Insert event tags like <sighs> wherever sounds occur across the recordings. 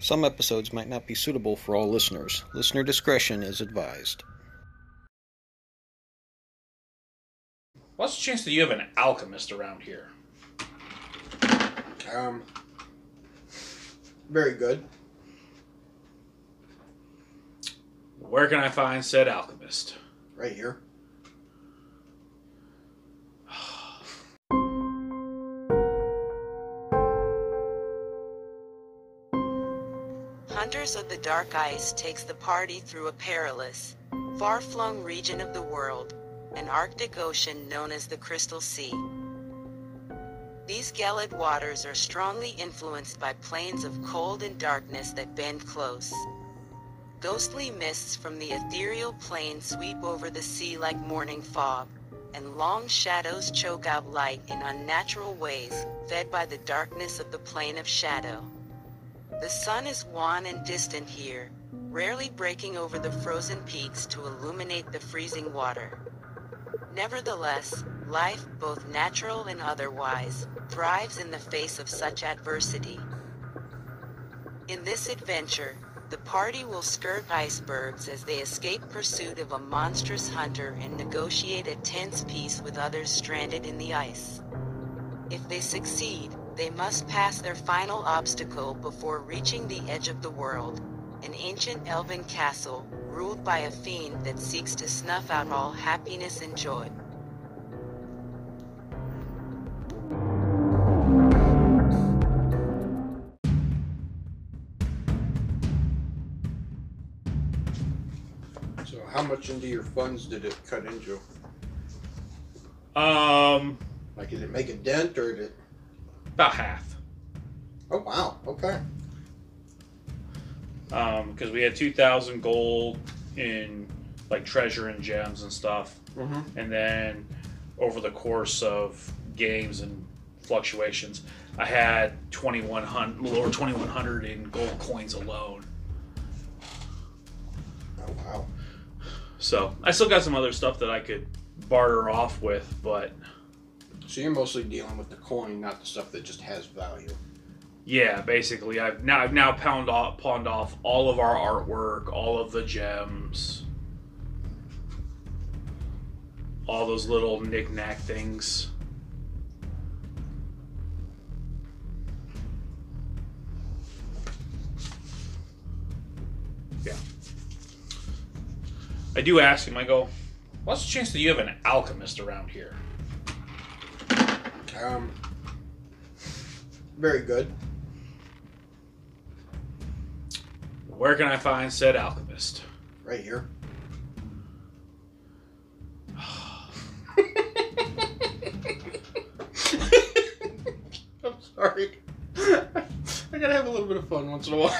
Some episodes might not be suitable for all listeners. Listener discretion is advised. What's the chance that you have an alchemist around here? Um, very good. Where can I find said alchemist? Right here. Of the Dark Ice takes the party through a perilous, far-flung region of the world, an Arctic Ocean known as the Crystal Sea. These gelid waters are strongly influenced by planes of cold and darkness that bend close. Ghostly mists from the ethereal plane sweep over the sea like morning fog, and long shadows choke out light in unnatural ways, fed by the darkness of the plane of shadow. The sun is wan and distant here, rarely breaking over the frozen peaks to illuminate the freezing water. Nevertheless, life, both natural and otherwise, thrives in the face of such adversity. In this adventure, the party will skirt icebergs as they escape pursuit of a monstrous hunter and negotiate a tense peace with others stranded in the ice. If they succeed, they must pass their final obstacle before reaching the edge of the world, an ancient elven castle ruled by a fiend that seeks to snuff out all happiness and joy. So, how much into your funds did it cut into? Um, Like, did it make a dent or did it? About half. Oh wow. Okay. Um, because we had two thousand gold in like treasure and gems and stuff, Mm-hmm. and then over the course of games and fluctuations, I had twenty one hundred or twenty one hundred in gold coins alone. Oh wow. So I still got some other stuff that I could barter off with, but So you're mostly dealing with the coin, not the stuff that just has value. yeah, basically I've now I've now pound off, pawned off all of our artwork, all of the gems, all those little knick-knack things. Yeah. I do ask him, I go, what's the chance that you have an alchemist around here? Um. Very good. Where can I find said alchemist? Right here. <laughs> I'm sorry. I gotta have a little bit of fun once in a while.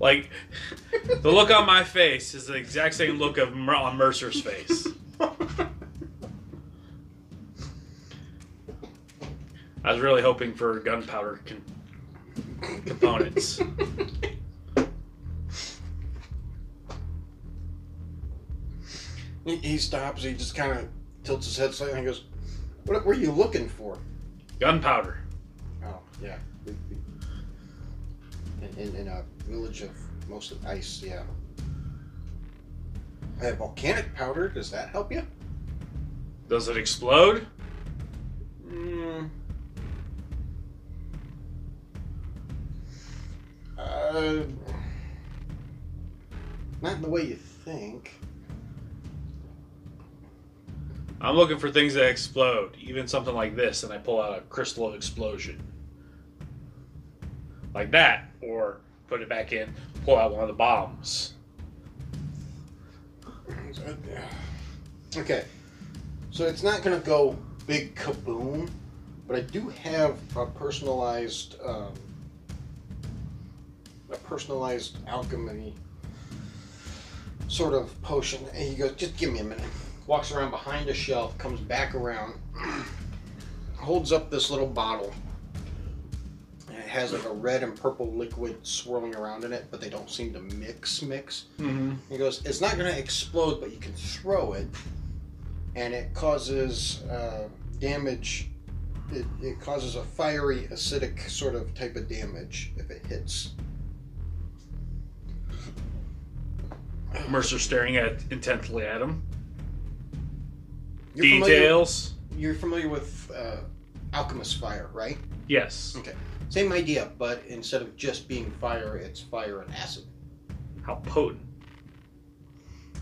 Like, the look on my face is the exact same look of Mer- on Mercer's face. I was really hoping for gunpowder con- components. he, he stops. He just kind of tilts his head slightly and goes, "What were you looking for?" Gunpowder. Oh yeah. In, in, in a village of most of ice, yeah. I have volcanic powder. Does that help you? Does it explode? Mm. Uh, not in the way you think. I'm looking for things that explode. Even something like this, and I pull out a crystal explosion. Like that. Or put it back in, pull out one of the bombs. Okay, so it's not going to go big kaboom, but I do have a personalized, um, a personalized alchemy sort of potion. And he goes, "Just give me a minute." Walks around behind a shelf, comes back around, <clears throat> holds up this little bottle. And it has like a red and purple liquid swirling around in it, but they don't seem to mix. Mix. Mm-hmm. He goes, it's not going to explode, but you can throw it, and it causes uh, damage. It, it causes a fiery, acidic sort of type of damage if it hits Mercer staring at intently at him. You're familiar, Details. you're familiar with uh, alchemist fire, right? Yes. Okay. Same idea, but instead of just being fire, it's fire and acid. How potent.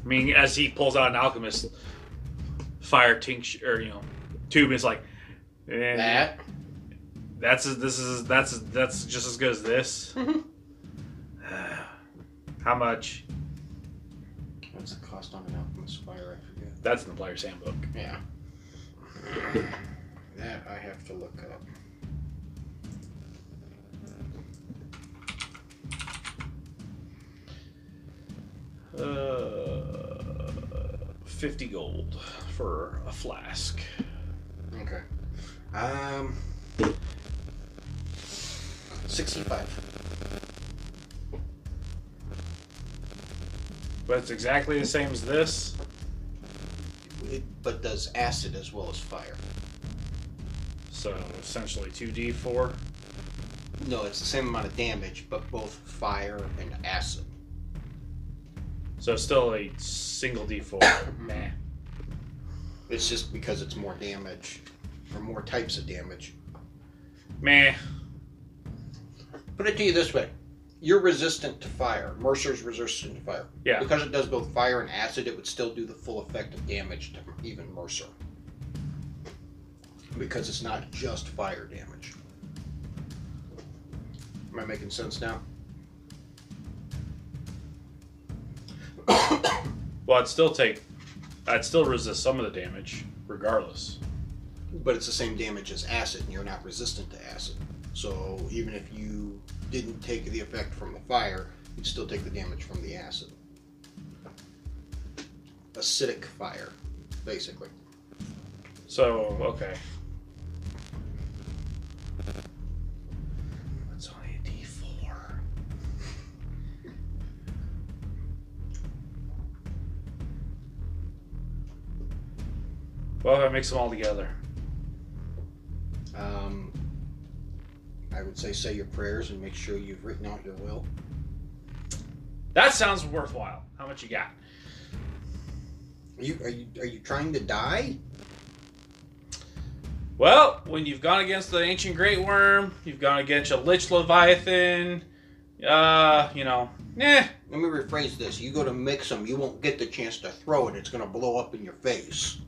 I mean, as he pulls out an alchemist fire tincture, or you know, tube, is like, eh, That that's this is that's that's just as good as this. Mhm. <sighs> How much? What's the cost on an alchemist fire? I forget. That's in the player's handbook. Yeah. That I have to look up. Uh, fifty gold for a flask. Okay. Um. Sixty-five. But it's exactly the same as this. It, but does acid as well as fire. So essentially two D four. No, it's the same amount of damage, but both fire and acid. So still a single D four. <coughs> Meh. It's just because it's more damage, or more types of damage. Meh. Put it to you this way: you're resistant to fire. Mercer's resistant to fire. Yeah. Because it does both fire and acid, it would still do the full effect of damage to even Mercer. Because it's not just fire damage. Am I making sense now? <coughs> Well, I'd still take. I'd still resist some of the damage, regardless. But it's the same damage as acid, and you're not resistant to acid. So even if you didn't take the effect from the fire, you'd still take the damage from the acid. Acidic fire, basically. So okay. It's only a D four. Well, if I mix them all together. I would say say your prayers and make sure you've written out your will. That sounds worthwhile. How much you got? Are you are you are you trying to die? Well, when you've gone against the ancient great worm, you've gone against a lich leviathan. Uh, you know, eh. Let me rephrase this. You go to mix them, you won't get the chance to throw it. It's going to blow up in your face.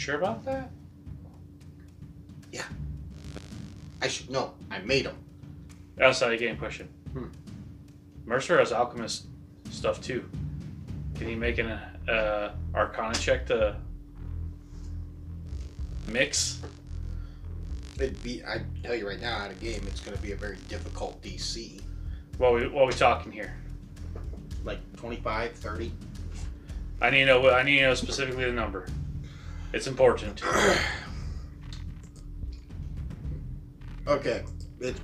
Sure about that? Yeah. I should know. I made them. Outside game question. Hmm. Mercer has alchemist stuff too. Can he make an uh, Arcana check to mix? It'd be. I tell you right now, out of game, it's going to be a very difficult DC. What we what we talking here? Like 25, 30. I need to know. I need to know specifically the number. It's important. <clears throat> Okay, it's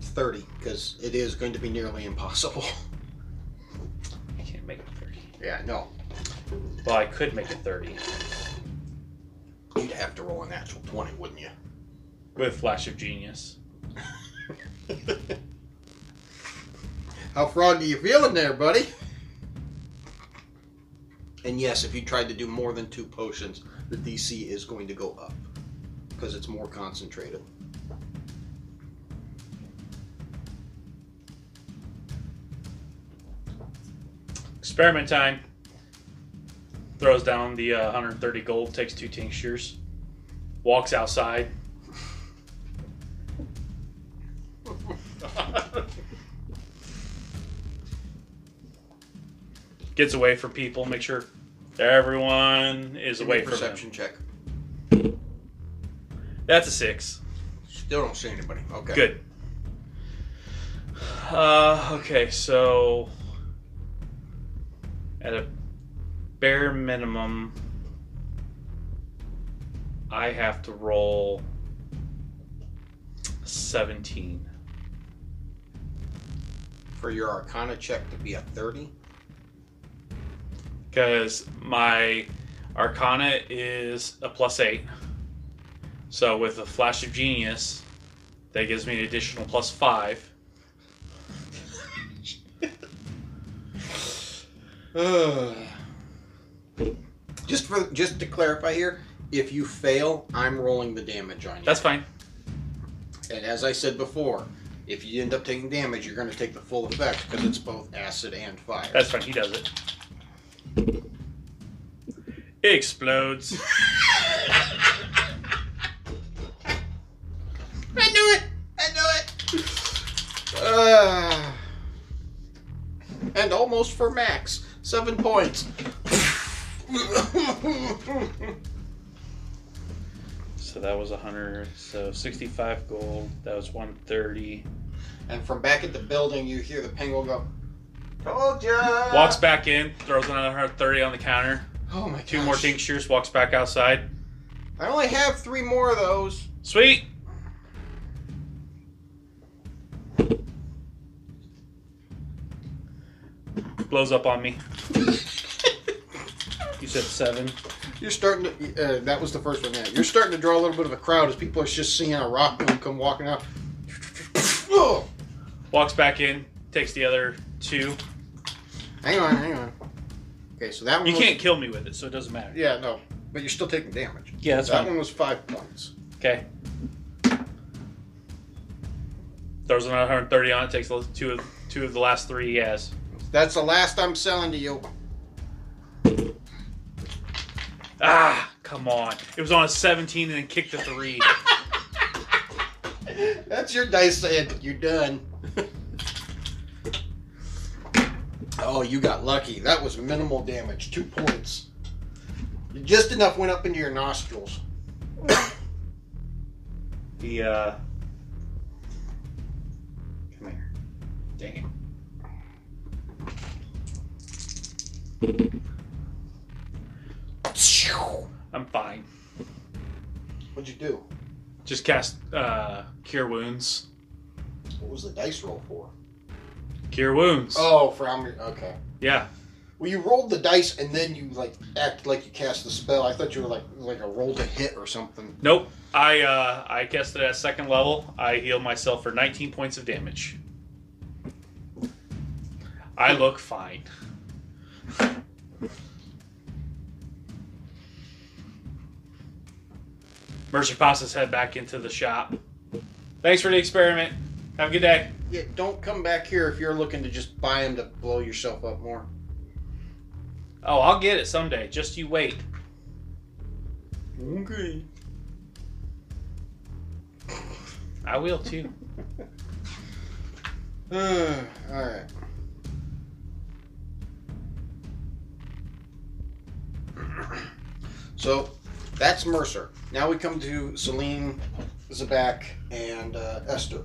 30 because it is going to be nearly impossible. I can't make it thirty. yeah, no. Well, I could make it thirty You'd have to roll a natural 20, wouldn't you? with Flash of Genius. <laughs> How froggy are you feeling there, buddy? And yes, if you tried to do more than two potions, the DC is going to go up because it's more concentrated. Experiment time. Throws down the uh, 130 gold, takes two tinctures, walks outside. <laughs> Gets away from people, make sure everyone is Give me away a from him. perception check. That's a six. Still don't see anybody. Okay. Good. Uh, okay, so at a bare minimum, I have to roll 17. For your Arcana check to be a 30, Because my Arcana is a plus 8. So with a Flash of Genius, That gives me an additional plus five. <sighs> just for just to clarify here, if you fail, I'm rolling the damage on you. That's fine. And as I said before, if you end up taking damage, you're going to take the full effect because it's both acid and fire. That's fine. He does it. It explodes. <laughs> I knew it. I knew it. Uh, and almost for max, seven points. So that was 100. So 65 gold. That was 130. and from back at the building, you hear the penguin go. Told ya. Walks back in, throws another 130 on the counter. Oh my Two more tinctures, walks back outside. I only have three more of those. Sweet! Blows up on me. <laughs> You said seven. You're starting to. Uh, that was the first one. Yeah, you're starting to draw a little bit of a crowd as people are just seeing a rock come walking out. Walks back in, takes the other two. Hang on, hang on. Okay, so that one. You was- can't kill me with it, so it doesn't matter. Yeah, no, but you're still taking damage. Yeah, that's that fine. one was five points. Okay. Throws another 130 on it, takes two of two of the last three he has. That's the last I'm selling to you. Ah, come on. It was on a 17 and then kicked a three. <laughs> That's your dice saying you're done. <laughs> oh, you got lucky. That was minimal damage. Two points. Just enough went up into your nostrils. <coughs> the, uh. Come here. Dang it. I'm fine. What'd you do? Just cast uh, Cure Wounds. What was the dice roll for? Cure Wounds. Oh, for how many? Okay. Yeah. Well, you rolled the dice and then you like act like you cast the spell. I thought you were like like a roll to hit or something. Nope. I uh, I cast it at second level. I healed myself for 19 points of damage. I look fine. Mercer pops his head back into the shop. Thanks for the experiment. Have a good day. Yeah, don't come back here if you're looking to just buy them to blow yourself up more. Oh, I'll get it someday. Just you wait. Okay. I will too. <laughs> All right. <clears throat> So that's Mercer. Now we come to Celine, Zabak, and uh, Esther.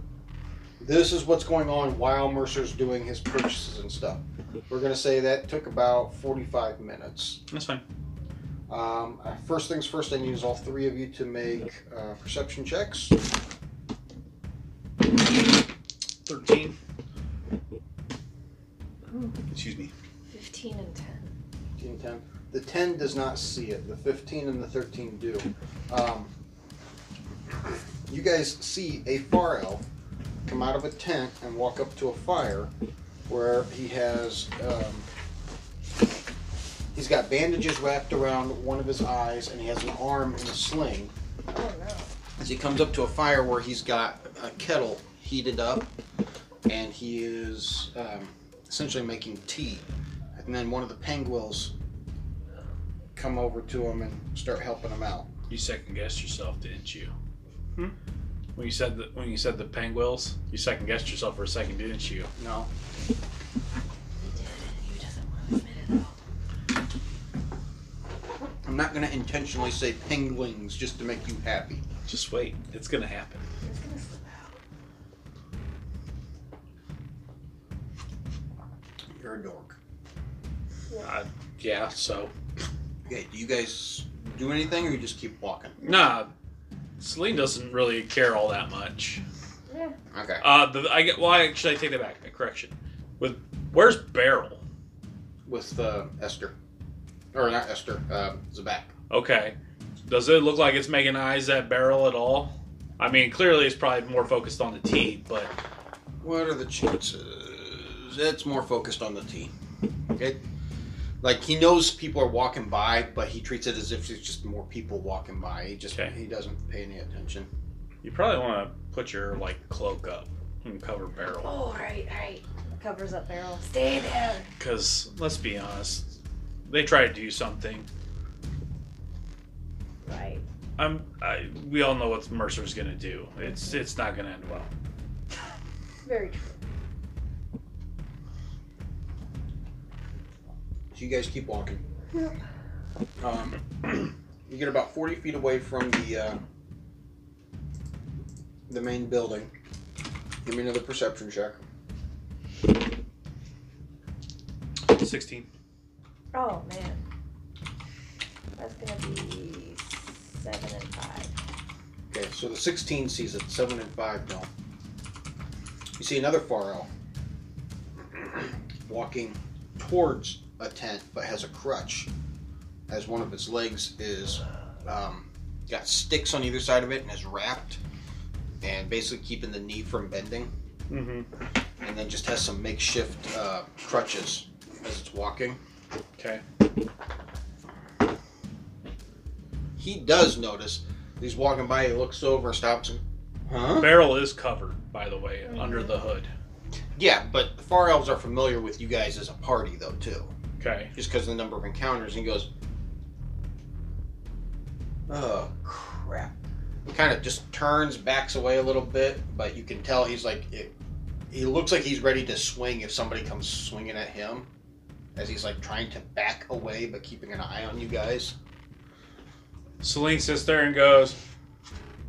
This is what's going on while Mercer's doing his purchases and stuff. We're going to say that took about 45 minutes. That's fine. Um, uh, first things first, I need all three of you to make uh, perception checks. 13. Excuse me. 15 and 10. 15 and 10. The 10 does not see it. The 15 and the 13 do. Um, you guys see a far elf come out of a tent and walk up to a fire where he has. Um, he's got bandages wrapped around one of his eyes and he has an arm in a sling. Oh no. As he comes up to a fire where he's got a kettle heated up and he is um, essentially making tea. And then one of the penguins come over to him and start helping him out. You second guessed yourself, didn't you? Hmm? When you said the when you said the penguins, you second guessed yourself for a second, didn't you? No. He did. He doesn't want to admit it though. I'm not going to intentionally say penguins just to make you happy. Just wait, it's gonna happen. It's gonna slip out. You're a dork. Uh, yeah. So Okay, do you guys do anything or you just keep walking? nah, Celine doesn't really care all that much. Yeah. Okay. Uh, the I get. Well, actually, I take that back. A correction. With where's Beryl? With uh, Esther. Or not Esther, uh, Zabak. Okay. Does it look like it's making eyes at Beryl at all? I mean, clearly it's probably more focused on the tea, but What are the chances? It's more focused on the tea. Okay. Like he knows people are walking by, but he treats it as if it's just more people walking by. He just Okay. he doesn't pay any attention. you probably want to put your like cloak up and cover Beryl. Oh, right, right. Covers up Beryl. Stay there. Because let's be honest, they try to do something. Right. I'm. I, we all know what Mercer's gonna do. It's it's not gonna end well. Very true. So you guys keep walking. Um, <clears throat> you get about forty feet away from the uh, the main building. Give me another perception check. Sixteen. Oh, man. That's gonna be seven and five. Okay, so the 16 sees it, 7 and 5 don't. You see another far elf <clears throat> walking towards a tent but has a crutch as one of its legs is um, got sticks on either side of it and is wrapped and basically keeping the knee from bending Mm-hmm. and then just has some makeshift uh, crutches as it's walking. Okay. He does notice he's walking by, he looks over, stops and Huh? Beryl is covered, by the way, under the hood. Yeah, but the Far Elves are familiar with you guys as a party, though, too. Okay. Just because of the number of encounters. And he goes, Oh, crap. He kind of just turns, backs away a little bit, but you can tell he's like, it, he looks like he's ready to swing if somebody comes swinging at him. As he's like trying to back away, but keeping an eye on you guys. Celine sits there and goes,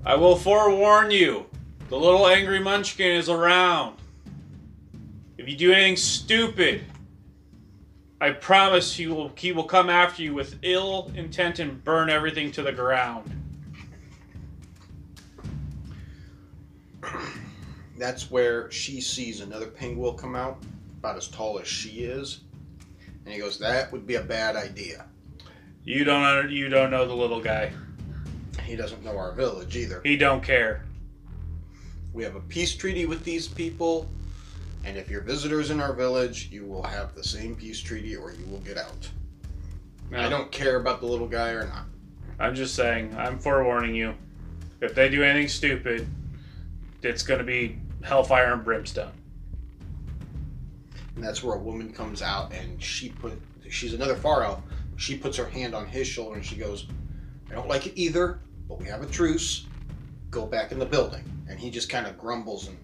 I will forewarn you, the little angry munchkin is around. If you do anything stupid, I promise he will he will come after you with ill intent and burn everything to the ground. <clears throat> That's where she sees another penguin come out, about as tall as she is. And he goes, That would be a bad idea. You don't you don't know the little guy. He doesn't know our village either. He don't care. We have a peace treaty with these people, and if you're visitors in our village, you will have the same peace treaty or you will get out. I don't care about the little guy or not. I'm just saying, I'm forewarning you. If they do anything stupid, it's going to be hellfire and brimstone. And that's where a woman comes out and she put she's another far elf. She puts her hand on his shoulder and she goes, I don't like it either, but we have a truce. Go back in the building. And he just kind of grumbles and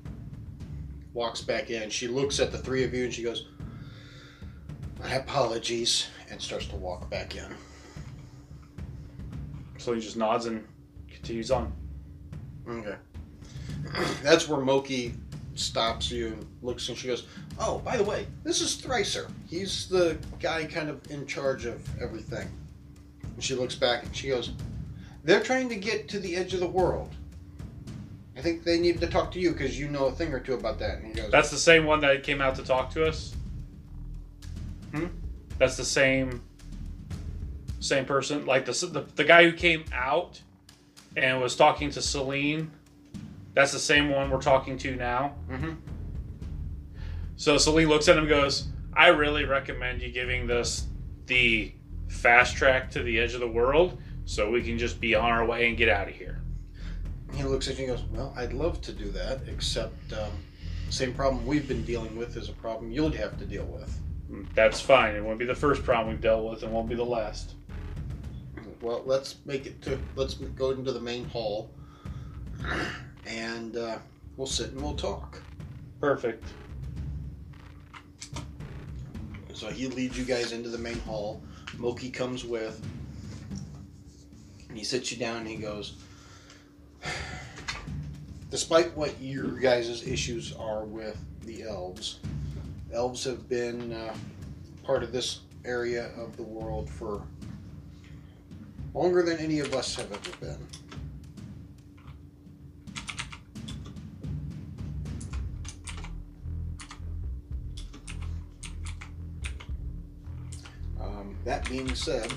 walks back in. She looks at the three of you and she goes, My apologies, and starts to walk back in. So he just nods and continues on. Okay. <clears throat> That's where Moki stops you and looks and she goes, Oh, by the way, this is Thricer. He's the guy kind of in charge of everything. And she looks back and she goes, They're trying to get to the edge of the world. I think they need to talk to you because you know a thing or two about that. And he goes, That's the same one that came out to talk to us. Hmm? That's the same same person. Like the the, the guy who came out and was talking to Celine. That's the same one we're talking to now. Mhm. So Celine looks at him and goes, "I really recommend you giving this the fast track to the edge of the world, so we can just be on our way and get out of here." He looks at you and goes, Well, I'd love to do that, except um, same problem we've been dealing with is a problem you'll have to deal with. That's fine. It won't be the first problem we've dealt with, and won't be the last. Well, let's make it to. Let's go into the main hall, and uh, we'll sit and we'll talk. Perfect. So he leads you guys into the main hall. Moki comes with, and he sits you down and he goes. Despite what your guys' issues are with the elves, elves have been uh, part of this area of the world for longer than any of us have ever been. Um, that being said,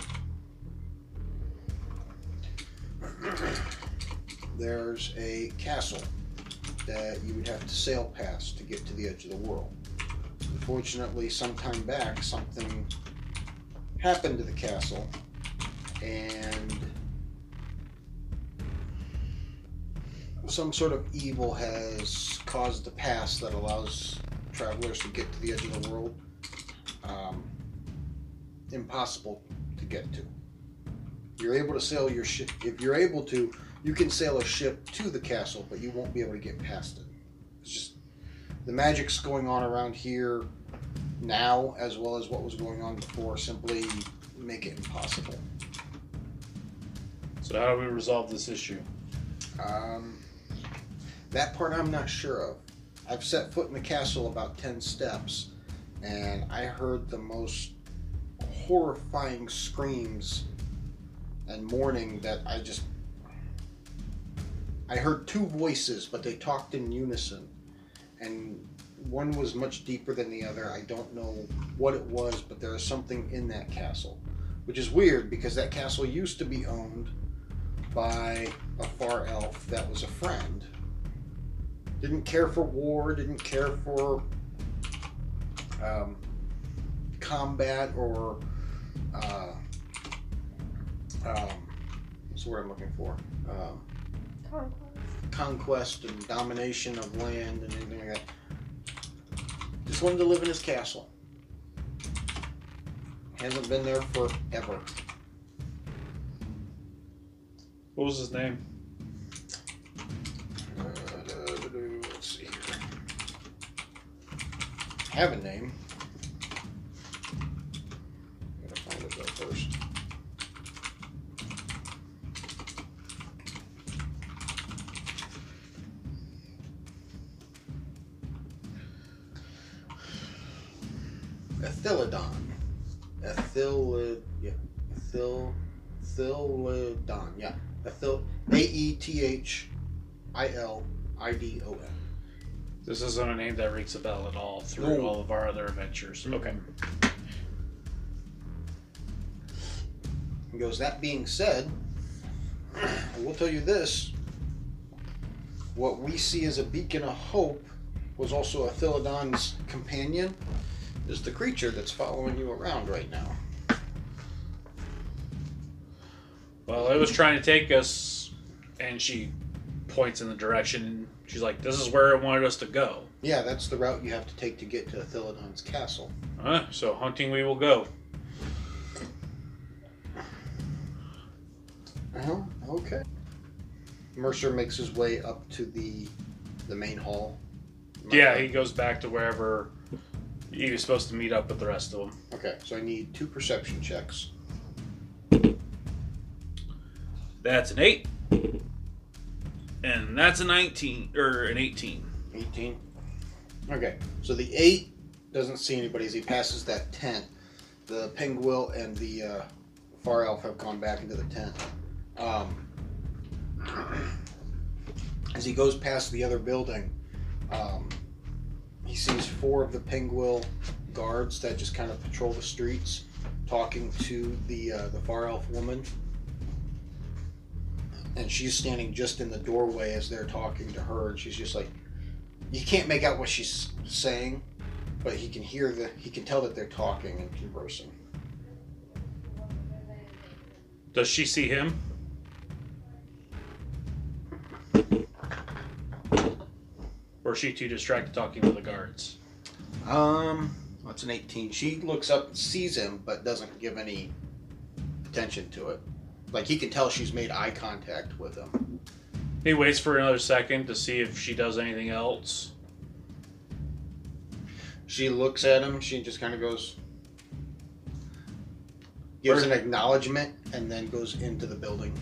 there's a castle that you would have to sail past to get to the edge of the world. Unfortunately, some time back, something happened to the castle, and some sort of evil has caused the pass that allows travelers to get to the edge of the world. Um, impossible to get to. You're able to sail your ship. If you're able to, you can sail a ship to the castle, but you won't be able to get past it. It's just the magic's going on around here now, as well as what was going on before, simply make it impossible. So how do we resolve this issue? Um, that part I'm not sure of. I've set foot in the castle about 10 steps, and I heard the most horrifying screams and mourning that I just. I heard two voices, but they talked in unison. And one was much deeper than the other. I don't know what it was, but there is something in that castle. Which is weird because that castle used to be owned by a far elf that was a friend. Didn't care for war, didn't care for um, combat or uh, um, what's the word I'm looking for? Um, conquest and domination of land and anything like that. Just wanted to live in his castle. Hasn't been there forever. What was his name? Uh, let's see here. Have a name. Ethilodon. Yeah. Ethil. A E T H I L I D O N. This isn't a name that rings a bell at all through No. all of our other adventures. Mm-hmm. Okay. He goes, That being said, I will tell you this. What we see as a beacon of hope was also Ethilodon's companion, is the creature that's following you around right now. Well, it was trying to take us, and she points in the direction. She's like, "This is where it wanted us to go." Yeah, that's the route you have to take to get to Ethilodon's castle. Uh, so hunting we will go. Uh-huh. Okay. Mercer makes his way up to the the main hall. Yeah, he goes back to wherever he was supposed to meet up with the rest of them. Okay, so I need two perception checks. That's an eight, and that's a nineteen or an eighteen. 18. Okay, so the 8 doesn't see anybody as he passes that tent. The penguin and the uh, far elf have gone back into the tent. Um, as he goes past the other building, um, he sees four of the penguin guards that just kind of patrol the streets, talking to the uh, the far elf woman. And she's standing just in the doorway as they're talking to her, and she's just like, you can't make out what she's saying, but he can hear the he can tell that they're talking and conversing. Does she see him? Or is she too distracted talking to the guards? Um, what's an eighteen? She looks up, and sees him, but doesn't give any attention to it. Like he can tell she's made eye contact with him. He waits for another second to see if she does anything else. She looks at him. She just kind of goes, gives an acknowledgement, and then goes into the building.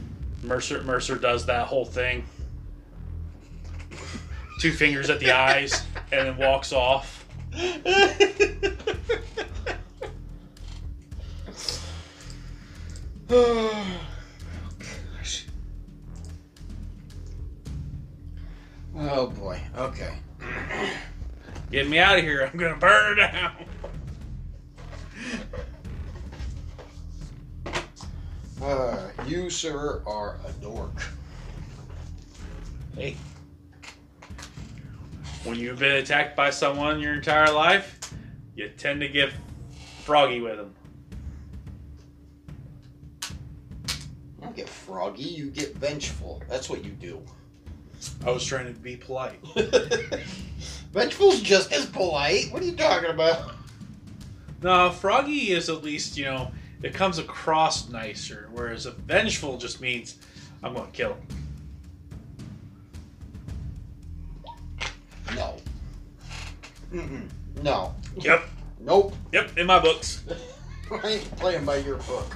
Mercer Mercer does that whole thing. Two fingers at the eyes and then walks off. <laughs> Oh boy. Okay. Get me out of here. I'm gonna burn her down. Uh, you, sir, are a dork. Hey. When you've been attacked by someone your entire life, you tend to get froggy with them. You don't get froggy, you get vengeful. That's what you do. I was trying to be polite. <laughs> Vengeful's just as polite. What are you talking about? No, froggy is at least, you know, it comes across nicer, whereas a vengeful just means I'm going to kill him. No. Mm-mm. No. Yep. Nope. Yep, in my books. <laughs> I ain't playing by your book.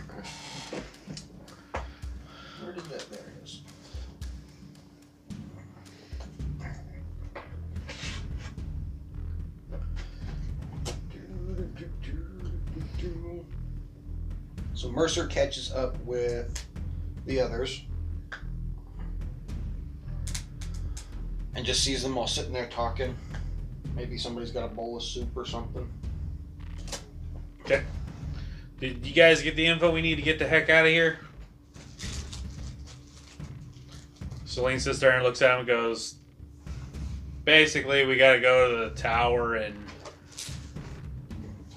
Mercer catches up with the others and just sees them all sitting there talking. Maybe somebody's got a bowl of soup or something. Okay. Did you guys get the info we need to get the heck out of here? Celine sits there and looks at him and goes, Basically, we got to go to the tower and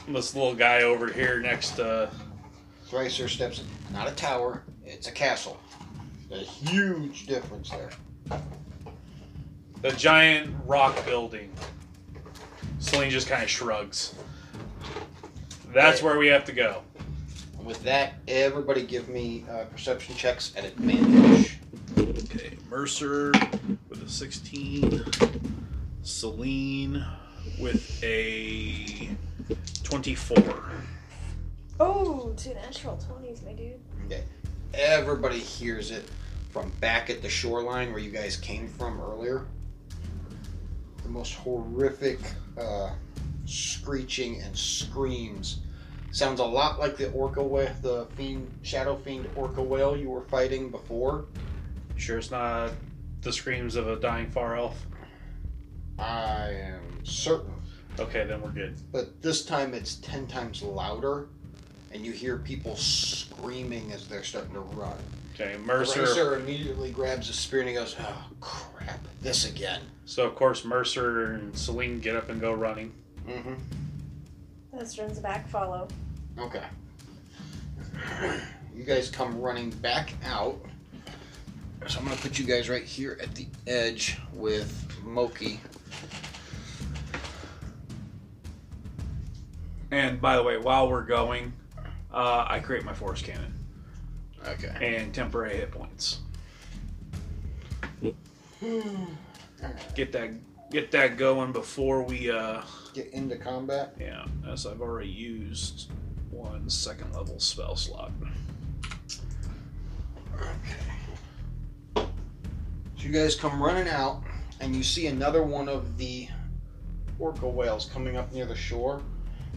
this little guy over here next to. Thricer steps in. Not a tower, it's a castle. A huge difference there. The giant rock building. Celine just kind of shrugs. That's where we have to go. And with that, everybody give me uh, perception checks at advantage. Okay, Mercer with a 16. Celine with a 24. Oh, two natural 20s, my dude. Okay. Everybody hears it from back at the shoreline where you guys came from earlier. The most horrific uh, screeching and screams. Sounds a lot like the orca whale, the fiend, shadow fiend orca whale you were fighting before. Sure, it's not the screams of a dying far elf. I am certain Okay, then we're good. but this time it's 10 times louder and you hear people screaming as they're starting to run Okay, Mercer, Mercer. immediately grabs a spear and he goes oh crap this again So of course Mercer and Celine get up and go running. mm-hmm As back, follow. okay you guys come running back out so i'm gonna put you guys right here at the edge with moki And by the way, while we're going, uh, I create my force cannon okay and temporary hit points. Get that get that going before we uh get into combat yeah, as I've already used one second level spell slot. Okay. So you guys come running out, and you see another one of the orca whales coming up near the shore.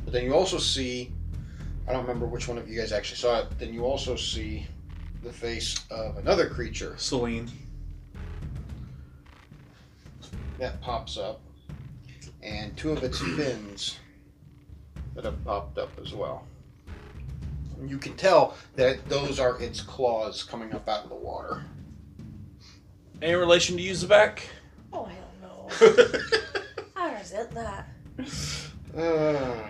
But then you also see, I don't remember which one of you guys actually saw it. Then you also see the face of another creature Celine. that pops up, and two of its fins that have popped up as well. And you can tell that those are its claws coming up out of the water. Any relation to you, Zabak? Oh, hell no. <laughs> I resent that. Uh,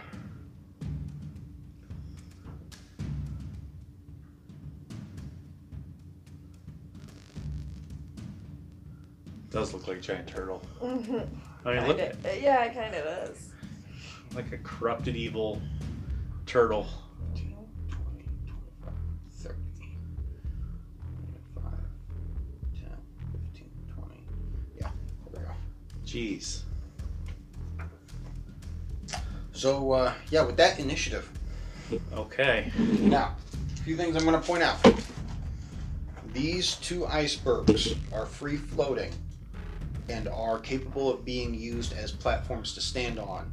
Does look like a giant turtle. Mm-hmm. I mean, look Yeah, it kind of does. like a corrupted evil turtle. 20, 25, 30, 25, 10, 15, 20. Yeah, there we go. Jeez. So, uh, yeah, with that initiative. Okay. Now, a few things I'm going to point out. These two icebergs are free floating and are capable of being used as platforms to stand on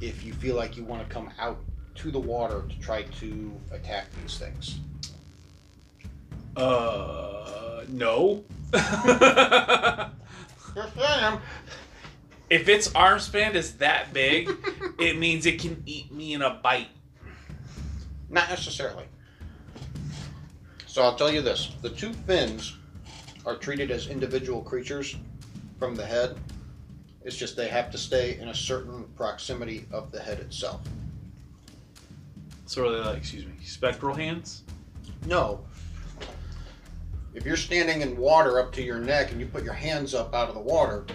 if you feel like you want to come out to the water to try to attack these things. Uh, no. Yes, I am. if its arm span is that big, it means it can eat me in a bite. Not necessarily. So I'll tell you this: the two fins are treated as individual creatures from the head. It's just they have to stay in a certain proximity of the head itself. So are they like, excuse me, spectral hands? No. If you're standing in water up to your neck and you put your hands up out of the water,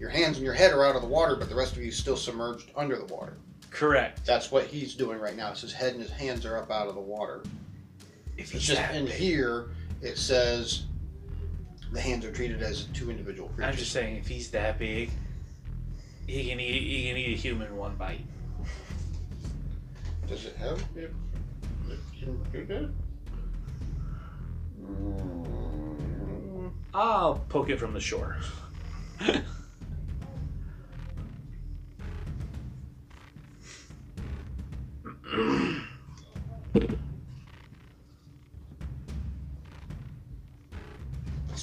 your hands and your head are out of the water, but the rest of you is still submerged under the water. Correct. That's what he's doing right now. It's his head and his hands are up out of the water. If It's just in here it says the hands are treated as two individual creatures. I'm just saying, if he's that big, he can eat. He can eat a human in one bite. Does it have it? it can do that? I'll poke it from the shore. <laughs>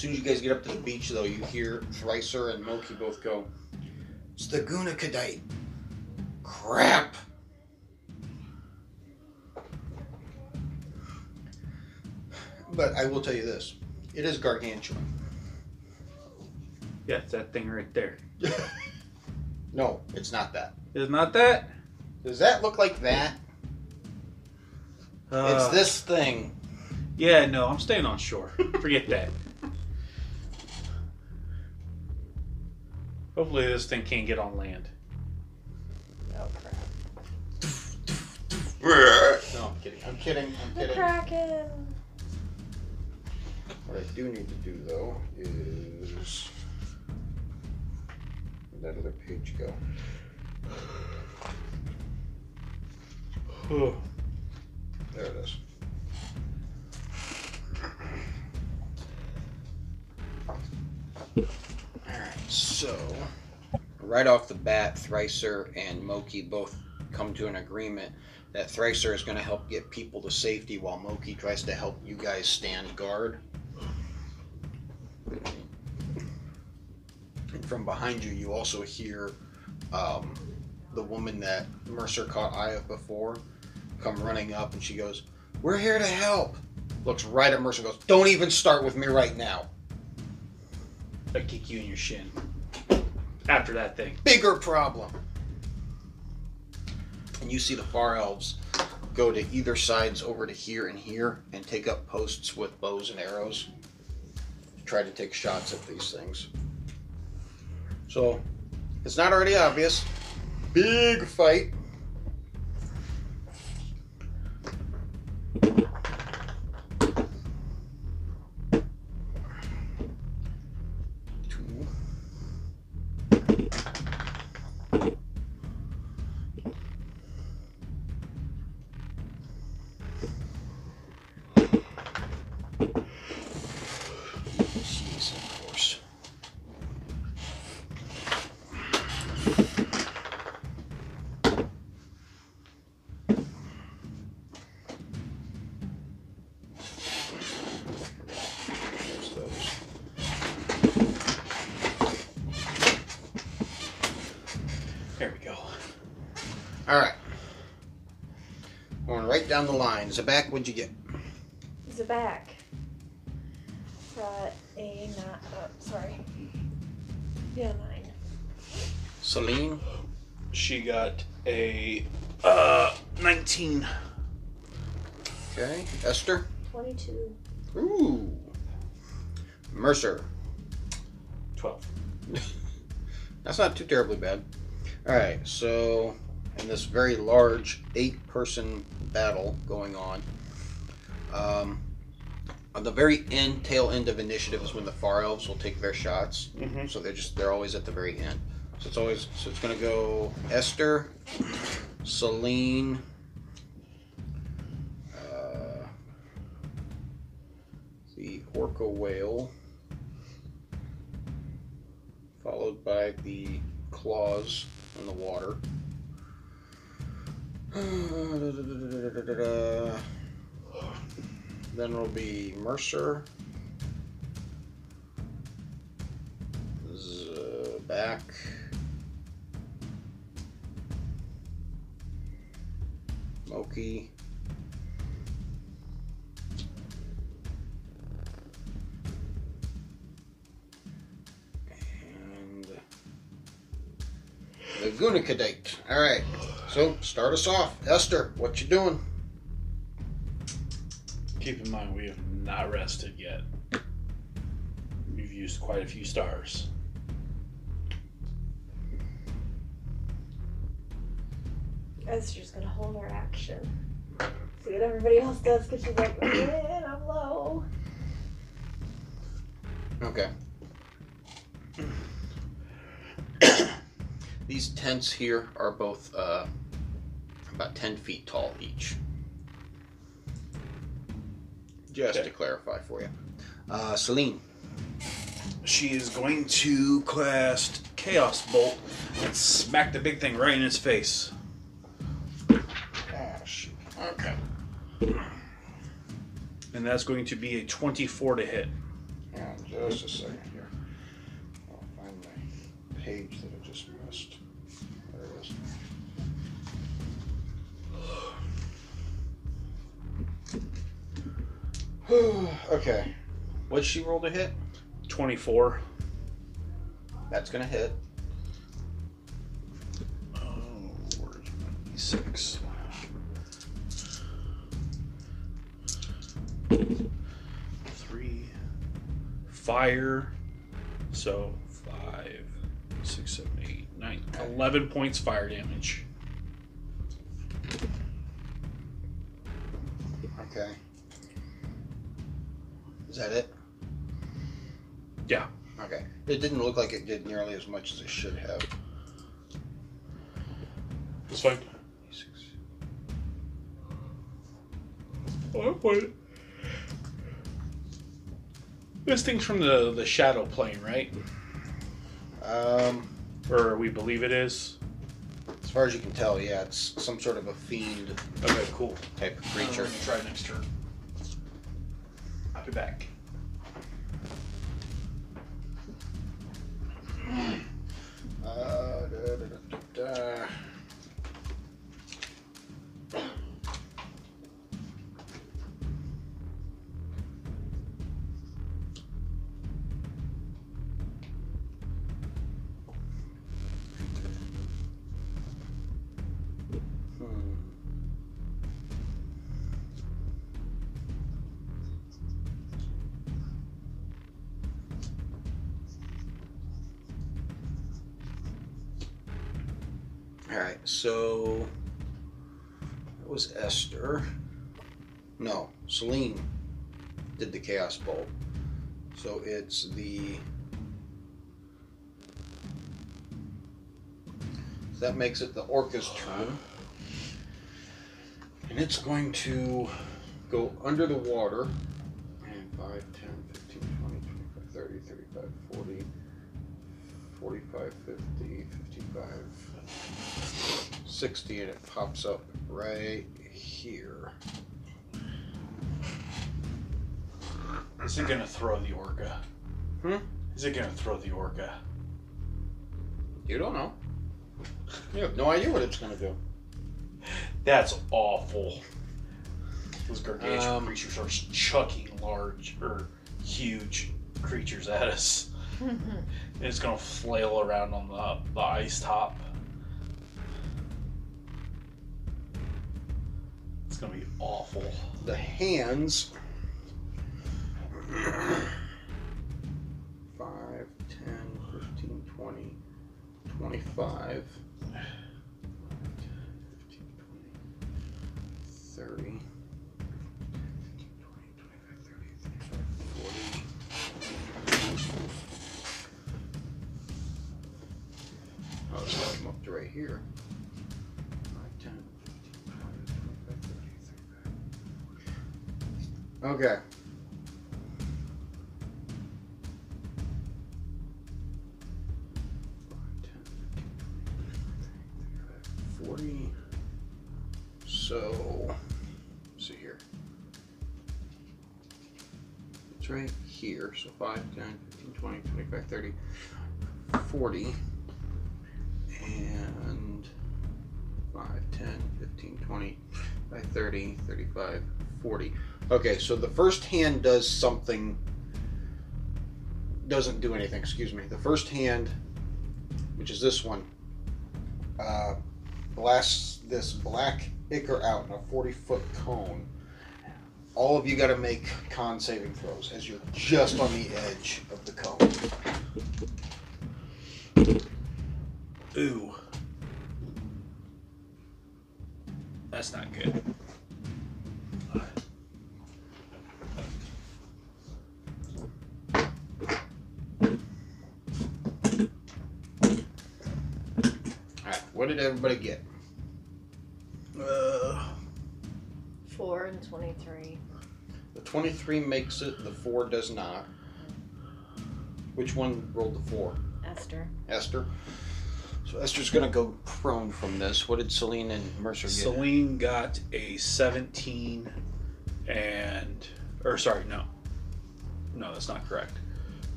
soon as you guys get up to the beach, though, you hear Thricer and Moki both go, It's the Gunakadite. Crap! But I will tell you this it is gargantuan. Yeah, it's that thing right there. <laughs> No, it's not that. It's not that? Does that look like that? it's Uh, this thing. Yeah, no, I'm staying on shore. Forget that. Hopefully, this thing can't get on land. Oh crap. No, I'm kidding. I'm kidding. I'm The kidding. Kraken. What I do need to do though is where'd that other page go? Oh, There it is. <laughs> So right off the bat, Thricer and Moki both come to an agreement that Thricer is going to help get people to safety while Moki tries to help you guys stand guard. And from behind you, you also hear um, the woman that Mercer caught eye of before come running up and she goes, We're here to help. Looks right at Mercer goes, Don't even start with me right now. I kick you in your shin. After that thing. Bigger problem. And you see the far elves go to either sides over to here and here and take up posts with bows and arrows try to take shots at these things. So, it's not already obvious. Big fight. Zabak, what'd you get? Zabak. Got a not. Oh, sorry. Yeah, nine. Celine? She got a uh 19. Okay. Esther? Twenty-two. Ooh. Mercer. 12. <laughs> That's not too terribly bad. All right, so in this very large eight-person battle going on, um, on the very end, tail end of initiative is when the far elves will take their shots. Mhm. So they're just they're always at the very end. So it's always so it's gonna go Esther, Celine. Uh, the orca whale followed by the claws in the water. <sighs> then it'll be Mercer. back. Moki. And the Gunikadate. Alright. So start us off, Esther. What you doing? Keep in mind, we have not rested yet. We've used quite a few stars. Esther's gonna hold her action. See what everybody else does because she's like, man, I'm low. Okay. <clears throat> These tents here are both uh, about 10 feet tall each. Just Okay. to clarify for you. Uh, Celine. She is going to cast Chaos Bolt and smack the big thing right in its face. Oh, shoot. Okay. And that's going to be a 24 to hit. Yeah, just a second <sighs> okay. What'd she roll to hit? 24. That's gonna hit. Oh, where's my d6? Three. Fire. So, five, six, seven, eight, nine, 11 points fire damage. Okay. Is that it? Yeah. Okay. It didn't look like it did nearly as much as it should have. It's fine. Oh, what? This thing's from the, the shadow plane, right? Um, Or we believe it is. as far as you can tell, yeah, it's some sort of a fiend Okay, cool. type of creature. Try next turn. Be back. Uh, da, da, da, Chaos Bolt. So it's the. So that makes it the Orca's turn. And it's going to go under the water. And 5, 10, 15, 20, 25, 30, 35, 40, 45, 50, 55. 60 and it pops up right here. Is it gonna throw the orca? Hmm? Is it gonna throw the orca? You don't know. You have no idea what it's going to do. That's awful. Those gargantuan Um, creatures are chucking large or huge creatures at us. <laughs> and it's gonna flail around on the, the ice top. It's gonna be awful. The hands. 5, 10, 15, 20, 25. 15, 20, 30. 20, 25, 30, 35, 40. Oh, it's got up to right here. 5, 10, 15, 20, 25, 30, 35. Okay. Right here. So 5, 10, 15, 20, 25, 30, 40. And 5, 10, 15, 20, 25, 30, 35, 40. Okay, so the first hand does something. Doesn't do anything, excuse me. The first hand, which is this one, uh, blasts this black ichor out in a 40 foot cone all of you got to make con saving throws as you're just on the edge of the cone. Ooh. That's not good. Alright, what did everybody get? Uh, 4 and 23. 23 makes it, the 4 does not. Which one rolled the 4? Esther. Esther. So Esther's going to go prone from this. What did Celine and Mercer get? Celine got a 17 and. Or, sorry, no. No, that's not correct.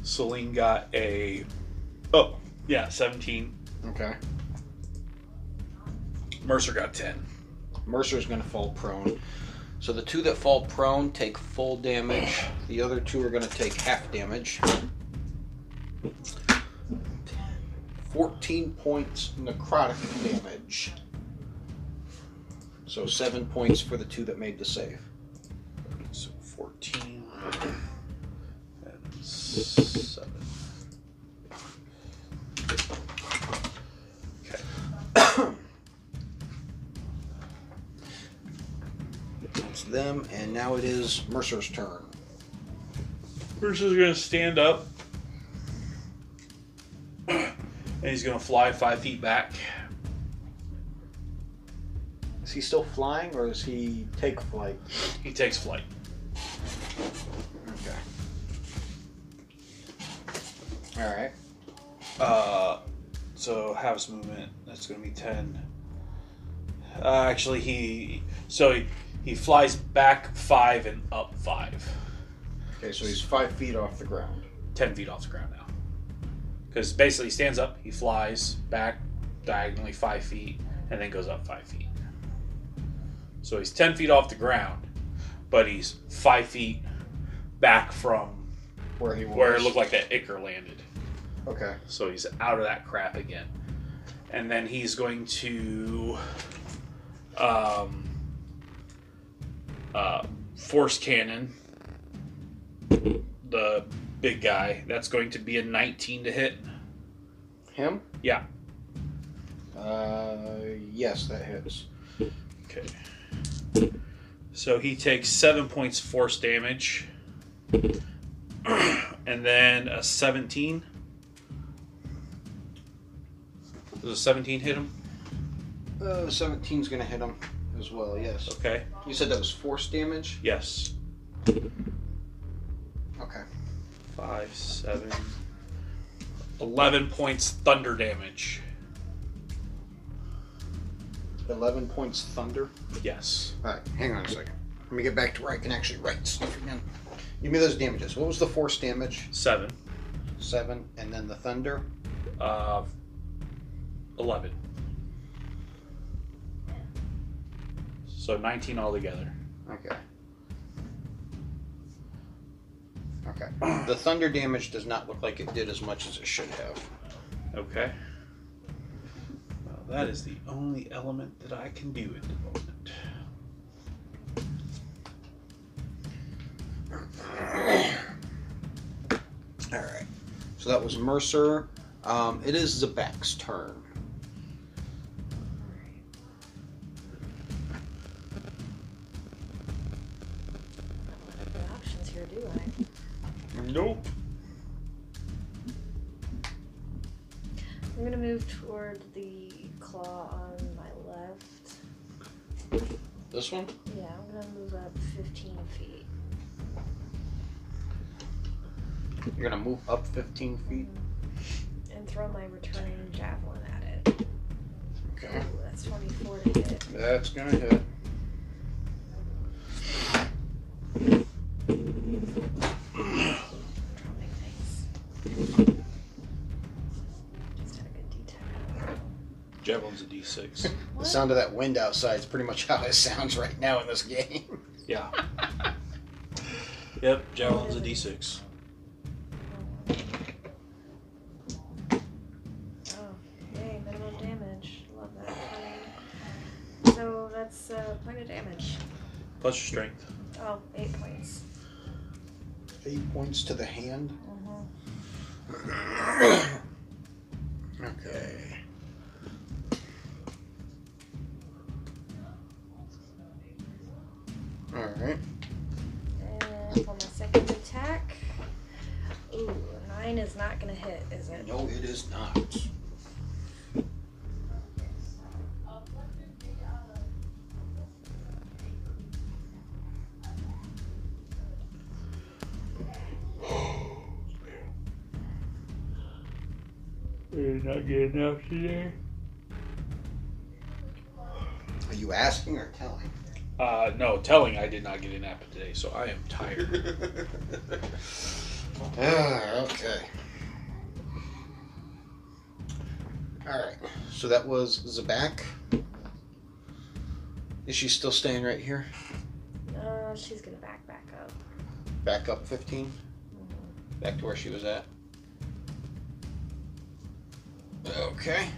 Celine got a. Oh, yeah, 17. Okay. Mercer got 10. Mercer's going to fall prone. So the two that fall prone take full damage. The other two are going to take half damage. 14 points necrotic damage. So 7 points for the two that made the save. So 14 and 7. Them, and now it is Mercer's turn. Mercer's going to stand up. And he's going to fly five feet back. Is he still flying, or does he take flight? He takes flight. Okay. All right. Uh, so house movement. That's going to be ten. Uh, actually, he so he, he flies back five and up five. Okay, so he's five feet off the ground. Ten feet off the ground now. Because basically, he stands up, he flies back diagonally five feet, and then goes up five feet. So he's ten feet off the ground, but he's five feet back from Where he was. where it looked like that ichor landed. Okay. So he's out of that crap again. And then he's going to um, uh, force cannon the big guy. That's going to be a 19 to hit. Him? Yeah. Uh, yes, that hits. Okay. So he takes seven points force damage. <clears throat> and then a 17. Does a 17 hit him? Uh, 17's gonna hit him as well. Yes. Okay. You said that was force damage. Yes. Okay. Five, seven, 11 points thunder damage. 11 points thunder. Yes. All right. Hang on a second. Let me get back to where I can actually write stuff again. Give me those damages. What was the force damage? Seven. Seven, and then the thunder. Uh, 11. So 19 altogether. Okay. Okay. <clears throat> The thunder damage does not look like it did as much as it should have. Okay. Well, that is the only element that I can do at the moment. All right. So that was Mercer. Um, it is Zabak's turn. Nope. I'm gonna move toward the claw on my left. This one? Yeah, I'm gonna move up 15 feet. You're gonna move up 15 feet. Mm-hmm. And throw my returning javelin at it. Okay. Ooh, that's 24 to hit. That's gonna hit. 86. <laughs> the sound of that wind outside is pretty much how it sounds right now in this game. <laughs> Yeah. yep, Javelin's a D6. Okay, damage. Love that. So that's uh, a point of damage. Plus your strength. Oh, eight points. Eight points to the hand. Mm-hmm. <coughs> okay. Enough today. Are you asking or telling? Uh, no, telling I did not get a nap today, so I am tired. <laughs> Ah, okay. Alright, so that was Zabak. Is she still staying right here? Uh, she's gonna back back up. Back up 15? Back to where she was at? Okay.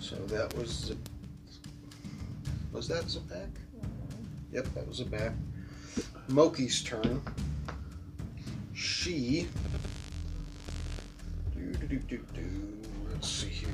So that was Z- Was that Zabak? Yep, that was Zabak. Moki's turn. She. Do, do, do, do, do. Let's see here.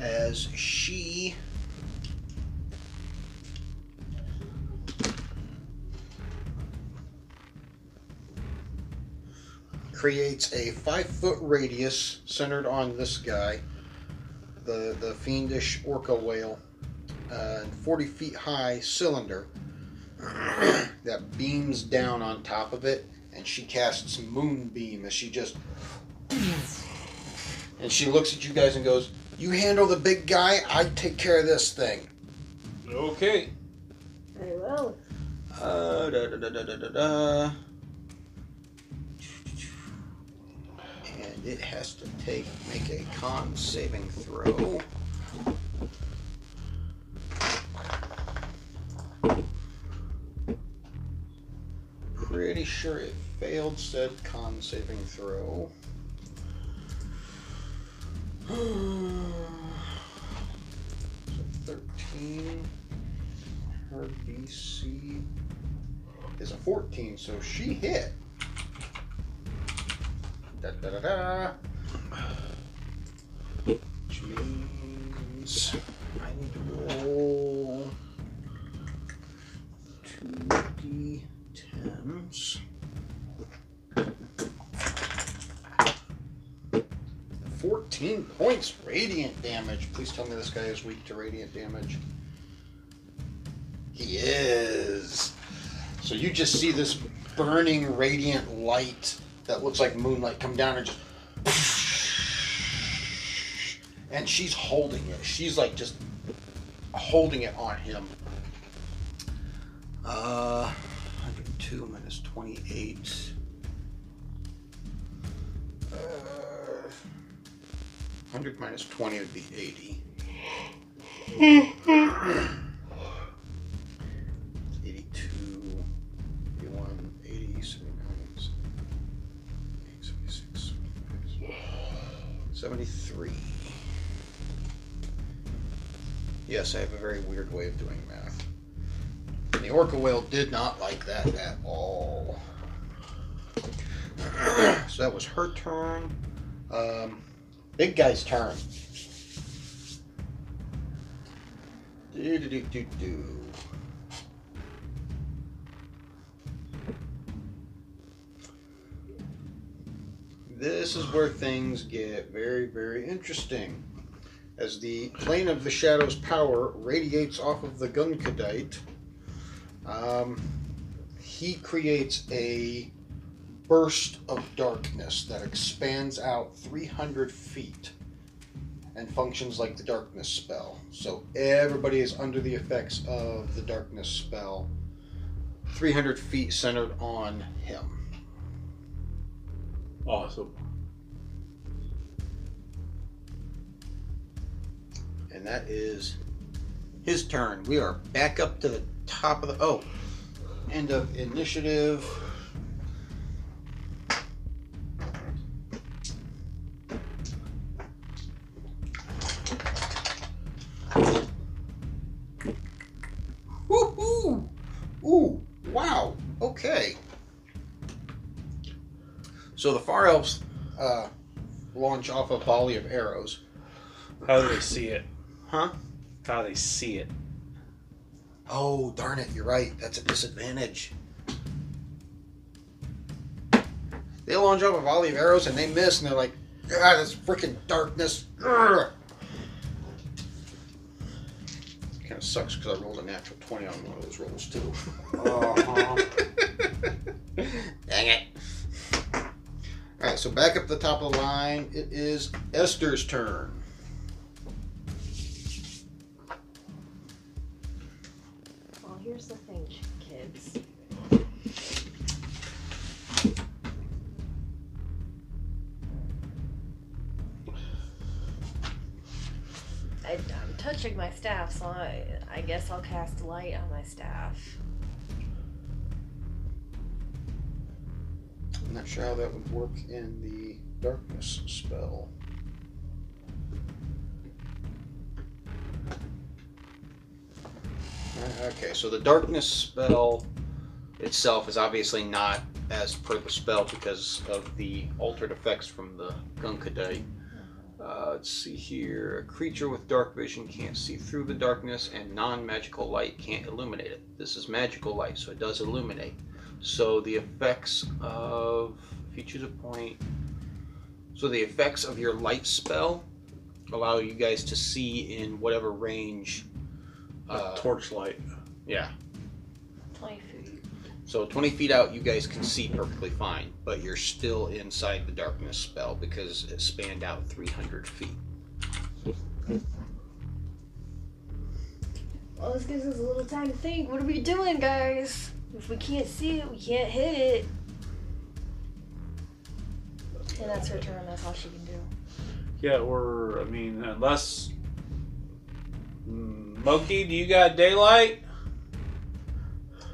As she creates a five foot radius centered on this guy, the the fiendish orca whale, uh, and 40 feet high cylinder <clears throat> that beams down on top of it, and she casts moonbeam as she just <clears throat> and she looks at you guys and goes, "You handle the big guy. I take care of this thing." okay. Very well. Uh, da, da, da, da, da, da, da. And it has to take make a con saving throw. Pretty sure it failed said con saving throw. So 13. Her DC is a 14, so she hit. Da da da da. Which means I need to roll 18 points radiant damage. Please tell me this guy is weak to radiant damage. He is. So you just see this burning radiant light that looks like moonlight come down and just and she's holding it. She's like just holding it on him. Uh, 102 minus 28. 100 minus 20 would be 80. 82, 81, 80, 79, 76, 73. Yes, I have a very weird way of doing math. And the orca whale did not like that at all. <clears throat> so that was her turn. Um, big guy's turn. Do do do do do. This is where things get very, very interesting. As the plane of the shadow's power radiates off of the Gunkadite, um, he creates a burst of darkness that expands out 300 feet and functions like the darkness spell. So everybody is under the effects of the darkness spell 300 feet centered on him. Awesome. And that is his turn. We are back up to the top of the. Oh, end of initiative. So elves uh, launch off a volley of arrows. How do they see it? Huh? How do they see it? Oh, darn it, you're right. That's a disadvantage. They launch off a volley of arrows and they miss, and they're like, God, this freaking darkness. Kind of sucks because I rolled a natural 20 on one of those rolls, too. Uh-huh. <laughs> Dang it. Alright, so back up the top of the line. It is Esther's turn. Well, here's the thing, kids. I, I'm touching my staff, so I, I guess I'll cast light on my staff. I'm not sure how that would work in the darkness spell. Uh, Okay, so the darkness spell itself is obviously not as per the spell because of the altered effects from the Gunkadai. Uh, let's see here. A creature with dark vision can't see through the darkness, and non magical light can't illuminate it. This is magical light, so it does illuminate. So the effects of if you choose a point. So the effects of your light spell allow you guys to see in whatever range. Uh, Torchlight. yeah. 20 feet. So 20 feet out, you guys can see perfectly fine, but you're still inside the darkness spell because it spanned out 300 feet. Well, this gives us a little time to think. What are we doing, guys? If we can't see it, we can't hit it. And that's her turn. That's all she can do. Yeah, or I mean, unless Mm, Moki, do you got daylight?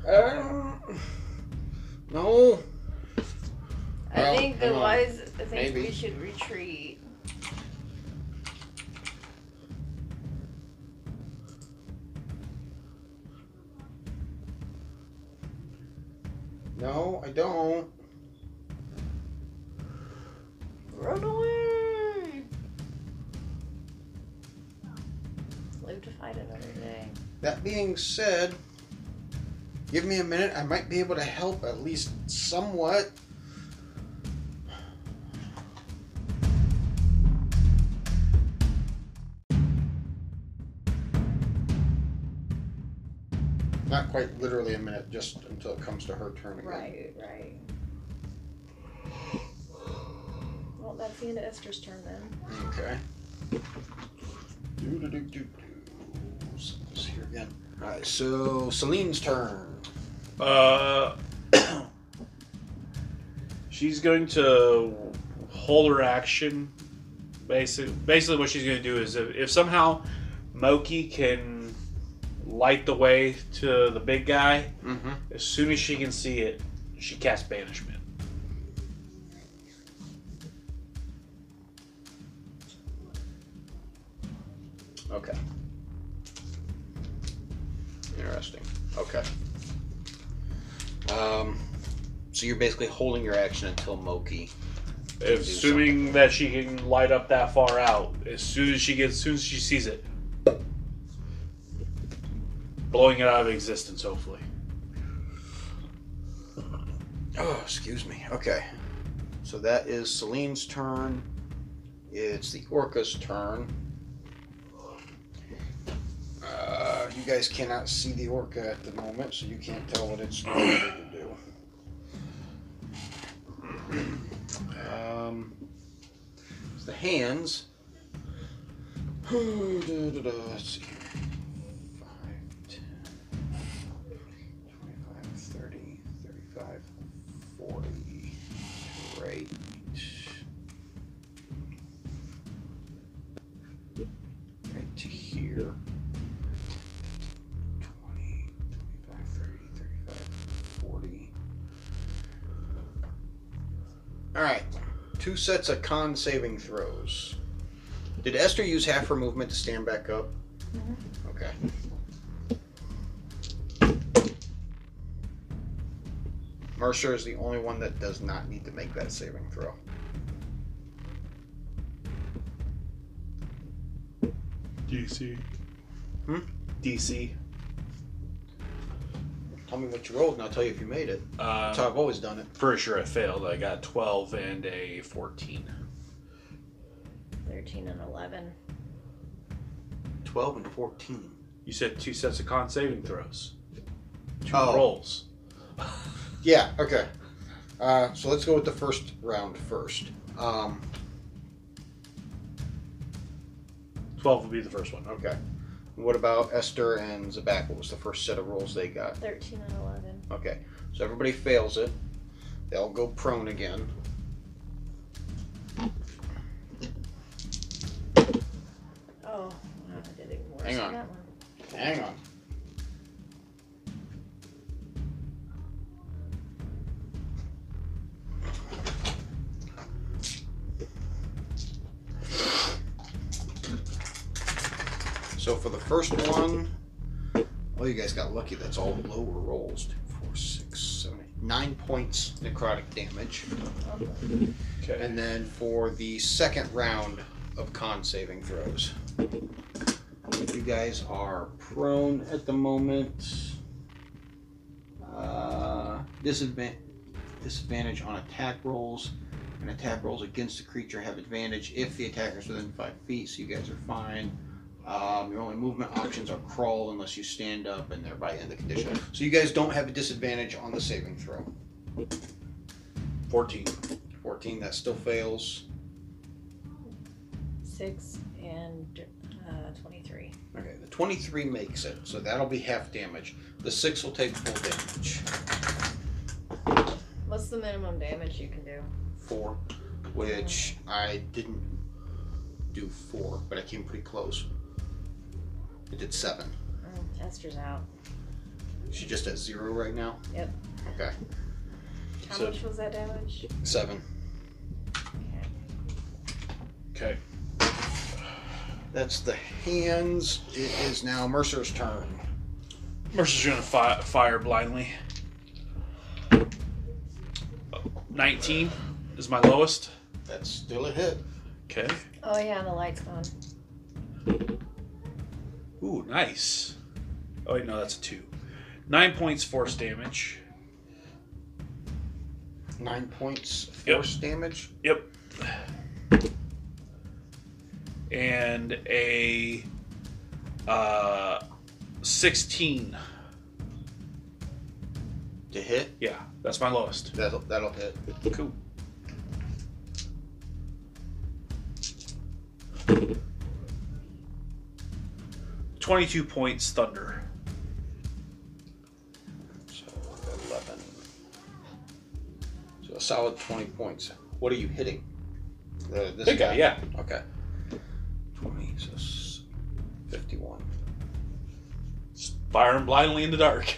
Um, no. I Well, think the hang on. wise. I think Maybe. we should retreat. No, I don't. Run away. Live to fight another day. That being said, give me a minute. I might be able to help at least somewhat. Not quite literally a minute, just until it comes to her turn again. Right, right. Well, that's the end of Esther's turn then. Okay. Do do do do do. Set this here again. All right. So Celine's turn. Uh, <coughs> she's going to hold her action. Basically, basically, what she's going to do is if, if somehow Moki can light the way to the big guy, Mm-hmm. as soon as she can see it, she casts banishment. Okay. Interesting. Okay. Um, so you're basically holding your action until Moki. Assuming that she can light up that far out, as soon as she gets, as soon as she sees it, blowing it out of existence. Hopefully. Oh, excuse me. Okay. So that is Celine's turn. It's the Orca's turn. Uh, you guys cannot see the Orca at the moment, so you can't tell what it's going to do. Um, it's the hands. <sighs> Let's see All right. Two sets of con saving throws. Did Esther use half her movement to stand back up? Mhm. Okay. Mercer is the only one that does not need to make that saving throw. DC. Hmm? DC. Tell me what you rolled, and I'll tell you if you made it. That's how I've always done it. pretty sure I failed. I got 12 and a 14. 13 and 11. 12 and 14. You said two sets of con saving throws. Two Oh. rolls. <laughs> Yeah, okay. Uh, so let's go with the first round first. Um, 12 would be the first one. okay. What about Esther and Zabak? What was the first set of rolls they got? 13 and 11. Okay. So everybody fails it. They'll go prone again. Oh, wow, I did even worse Hang than on. that one. Hang on. So for the first one, oh, you guys got lucky. That's all lower rolls. Two, four, six, seven, eight, nine points necrotic damage. Okay. And then for the second round of con saving throws, you guys are prone at the moment. Uh, disadvantage, disadvantage on attack rolls. And attack rolls against the creature have advantage if the attacker is within five feet, so you guys are fine. Um, your only movement options are crawl unless you stand up and they're thereby end the condition. So you guys don't have a disadvantage on the saving throw. 14. 14, that still fails. 6 and uh, 23. Okay, the 23 makes it, so that'll be half damage. The 6 will take full damage. What's the minimum damage you can do? 4, which I didn't do 4, but I came pretty close. I did 7. Mm, Esther's out. She just at 0 right now? Yep. Okay, How So- much was that damage? 7. Okay. That's the hands. It is now Mercer's turn. Mercer's gonna fi- fire blindly. 19 is my lowest. That's still a hit. Okay. Oh, yeah, the light's gone. Ooh, nice. Oh, wait, no, that's a 2. 9 points force damage. 9 points force damage. Yep. And a uh, 16. To hit, Yeah, that's my lowest. that'll, that'll hit. Cool. Twenty-two points thunder. So 11. So a solid 20 points. What are you hitting? The, this Big guy, yeah. Okay. 20, so 51. Just firing blindly in the dark.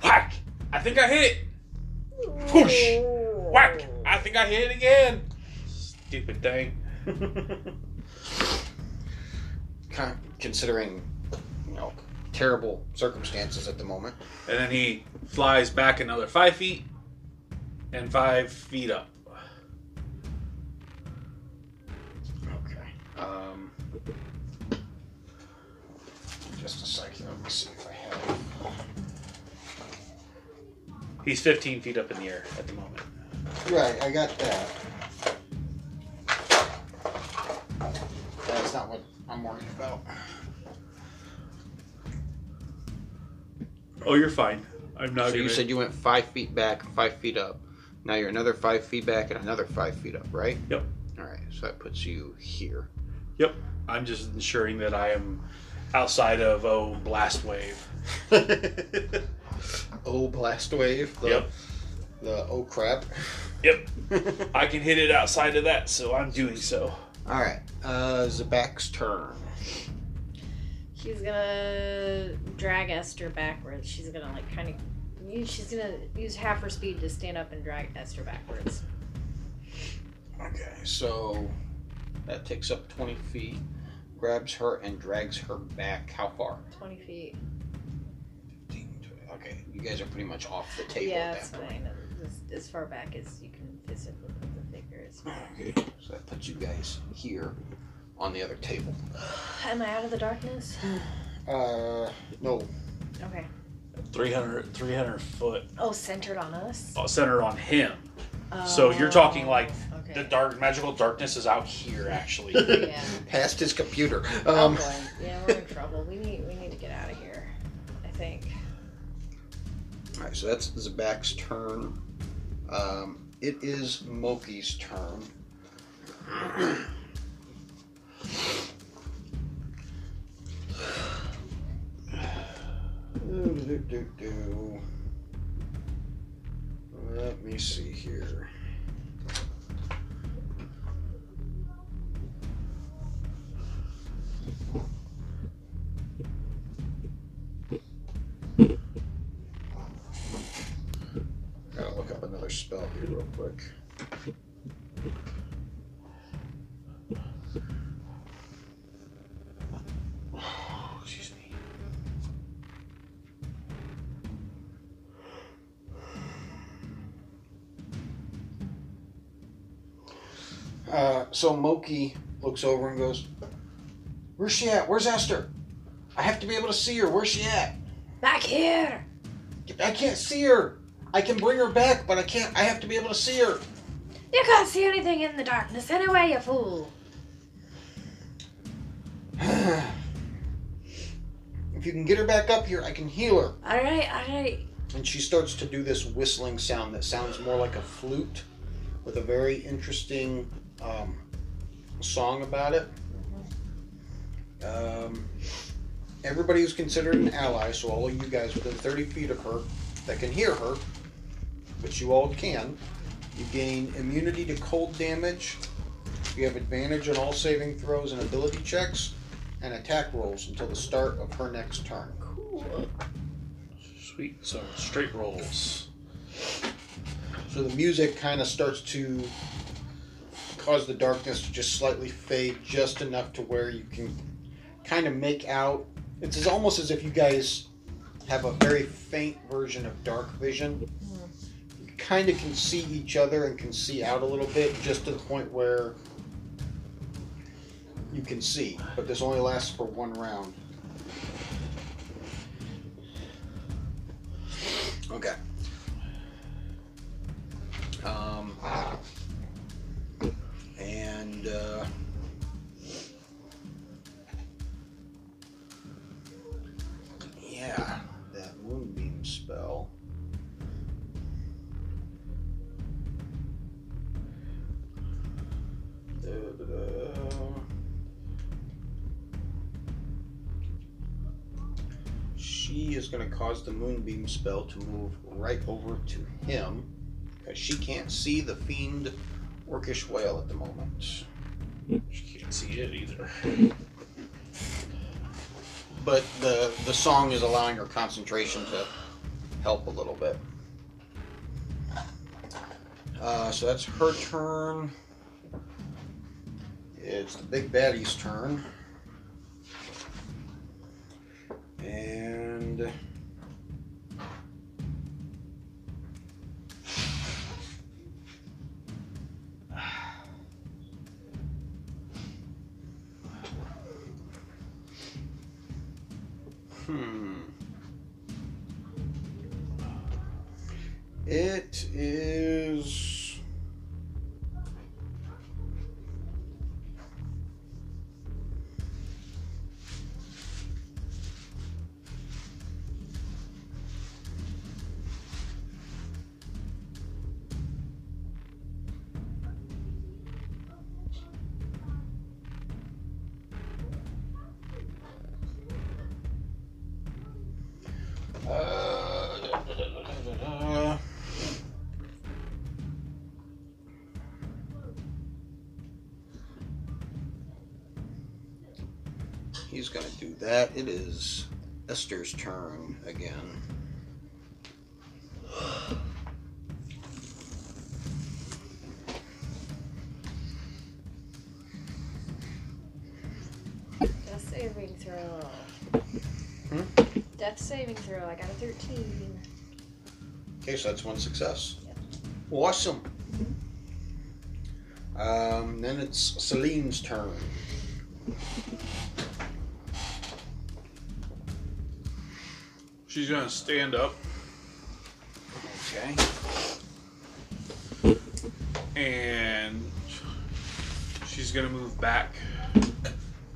Whack! I think I hit it. Whoosh! Whack! I think I hit it again. Stupid thing. <laughs> Kind of considering, you know, terrible circumstances at the moment. And then he flies back another five feet and five feet up. Okay. Um, just a second. Let me see if I have. He's 15 feet up in the air at the moment. Right, I got that. That's not what I'm worried about. Oh, you're fine. I'm not So gonna. you said you went five feet back, five feet up. Now you're another five feet back and another five feet up, right? Yep. All right, so that puts you here. Yep. I'm just ensuring that I am outside of oh blast wave. <laughs> oh, blast wave. The, Yep. The oh crap. Yep. <laughs> I can hit it outside of that, so I'm doing so. All right, uh, Zabak's turn. She's gonna drag Esther backwards. She's gonna like kind of. She's gonna use half her speed to stand up and drag Esther backwards. Okay, so that takes up 20 feet, grabs her and drags her back. How far? Twenty feet. 15, 20. Okay, you guys are pretty much off the table yeah, at that's point. fine. As, as far back as you can physically put the figures. Okay, so that puts you guys here on the other table. <sighs> Am I out of the darkness? <sighs> Uh, no. Okay. 300, 300 foot Oh, centered on us. uh, centered on him. So you're talking like Oh, okay. the dark magical darkness is out here actually. <laughs> Yeah. <laughs> Past his computer. Oh Um, boy. <laughs> Yeah, we're in trouble. We need we need to get out of here. I think. all right, so that's Zabak's turn. Um, it is Moki's turn. Let me see here. So Moki looks over and goes, Where's she at? Where's Esther? I have to be able to see her. Where's she at? Back here. I can't see her. I can bring her back, but I can't. I have to be able to see her. You can't see anything in the darkness anyway, you fool. <sighs> if you can get her back up here, I can heal her. All right, all right. And she starts to do this whistling sound that sounds more like a flute with a very interesting um, song about it. Um, everybody is considered an ally, so all of you guys within 30 feet of her that can hear her, which you all can, you gain immunity to cold damage. You have advantage on all saving throws and ability checks and attack rolls until the start of her next turn. Cool. Sweet. So straight rolls. So the music kind of starts to cause the darkness to just slightly fade just enough to where you can kind of make out. It's as- almost as if you guys have a very faint version of dark vision. You kind of can see each other and can see out a little bit, just to the point where you can see. But this only lasts for one round. Okay. Um, and uh, yeah, that moonbeam spell. Da-da-da. She is going to cause the moonbeam spell to move right over to him because she can't see the fiend orcish whale at the moment. She can't see it either. But the the song is allowing her concentration to help a little bit. Uh, so that's her turn. It's the big baddie's turn. And that. It is Esther's turn again. Death saving throw. Hmm? Death saving throw. I got a 13. Okay, so that's one success. Awesome. Um, then it's Celine's turn. She's gonna stand up Okay. and she's gonna move back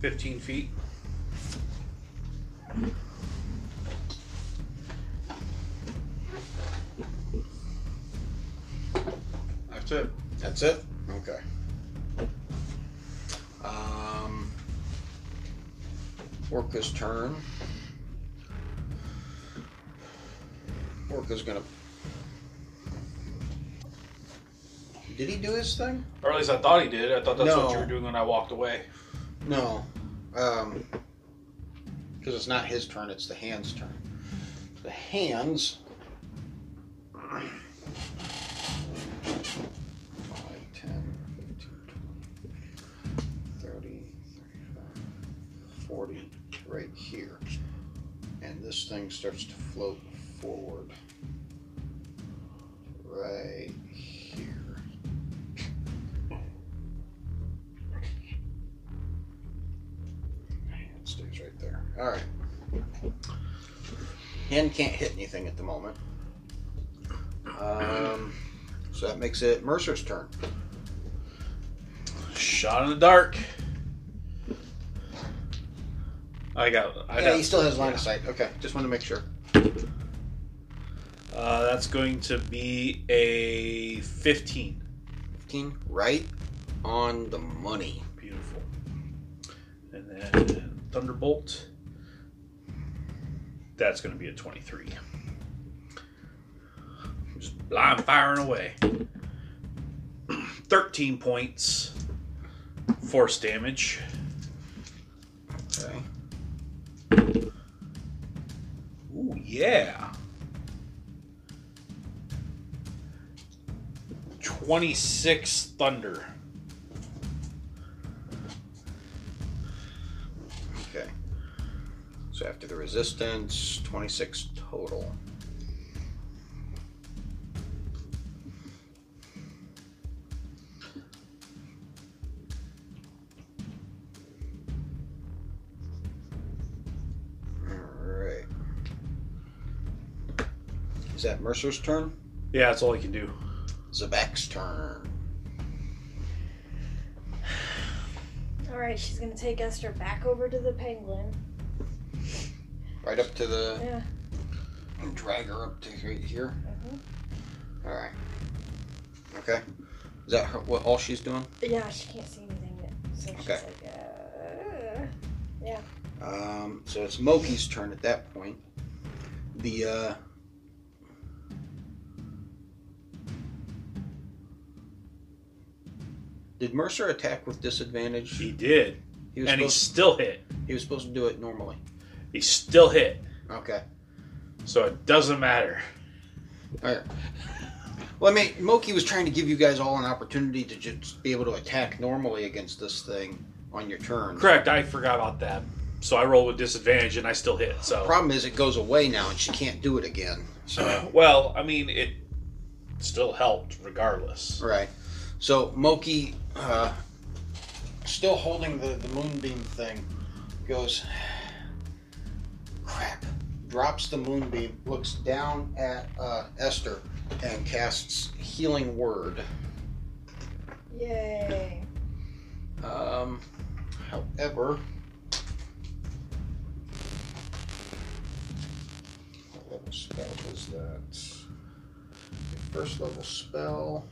15 feet. That's it. That's it? Okay. Um, Orca's turn. Orca's gonna. Did he do his thing? Or at least I thought he did. I thought that's No. what you were doing when I walked away. No. Um, because it's not his turn, it's the hand's turn. The hands. Five, 10, 15, 20, 30, 35, 40, right here. And this thing starts to float forward. Right here. It stays right there. All right. Hand can't hit anything at the moment. Um, so that makes it Mercer's turn. Shot in the dark. I got. I yeah, got. he still has line of sight. Okay, just want to make sure. Uh, that's going to be a 15. 15, right on the money. Beautiful. And then Thunderbolt. That's going to be a 23. Just blind firing away. <clears throat> 13 points. Force damage. Okay. Ooh, yeah. 26 thunder. Okay. So after the resistance, 26 total. Is that Mercer's turn? Yeah, that's all he can do. Zabak's turn. <sighs> Alright, she's gonna take Esther back over to the penguin. Right up to the. Yeah. And drag her up to right here. Mhm. Alright. Okay. Is that her, what all she's doing? Yeah, she can't see anything yet. So she's Okay. like, uh. Um, so it's Moki's turn at that point. The uh, did Mercer attack with disadvantage? He did. He was And he supposed, still hit. he was supposed to do it normally. He still hit. Okay. So it doesn't matter. All right. Well, I mean, Moki was trying to give you guys all an opportunity to just be able to attack normally against this thing on your turn. Correct, I forgot about that. So I roll with disadvantage and I still hit. So Problem is, it goes away now, and she can't do it again. So. <clears throat> well, I mean it still helped regardless. Right. So Moki, uh, still holding the, the moonbeam thing, goes, crap. Drops the moonbeam, looks down at uh, Esther, and casts Healing Word. Yay. Um, however, what level spell was that? First level spell.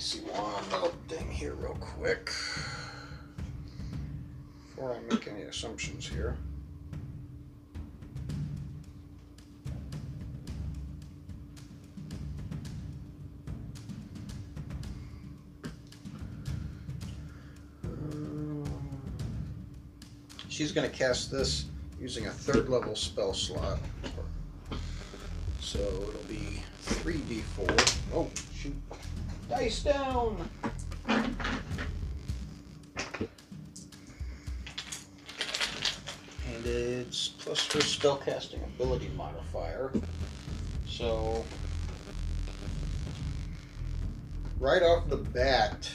Me see one little thing here, real quick, before I make any assumptions here. she's going to cast this using a third level spell slot. So it'll be 3d4. Oh, shoot. Dice down! And it's plus her spellcasting ability modifier. So, right off the bat,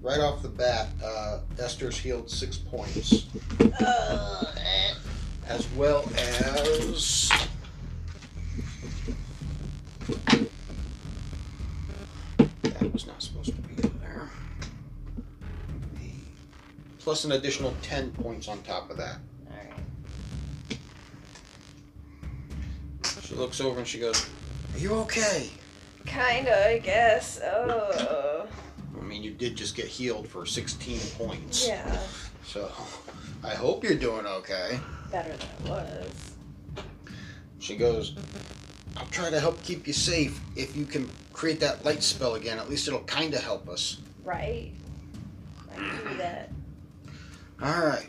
right off the bat, uh, Esther's healed six points. <laughs> as well as. Plus an additional 10 points on top of that. Alright. She looks over and she goes, Are you okay? Kinda, I guess. Oh. I mean, you did just get healed for 16 points. Yeah. So, I hope you're doing okay. Better than it was. She goes, I'll try to help keep you safe. If you can create that light spell again, at least it'll kind of help us. Right? I can do that. Alright.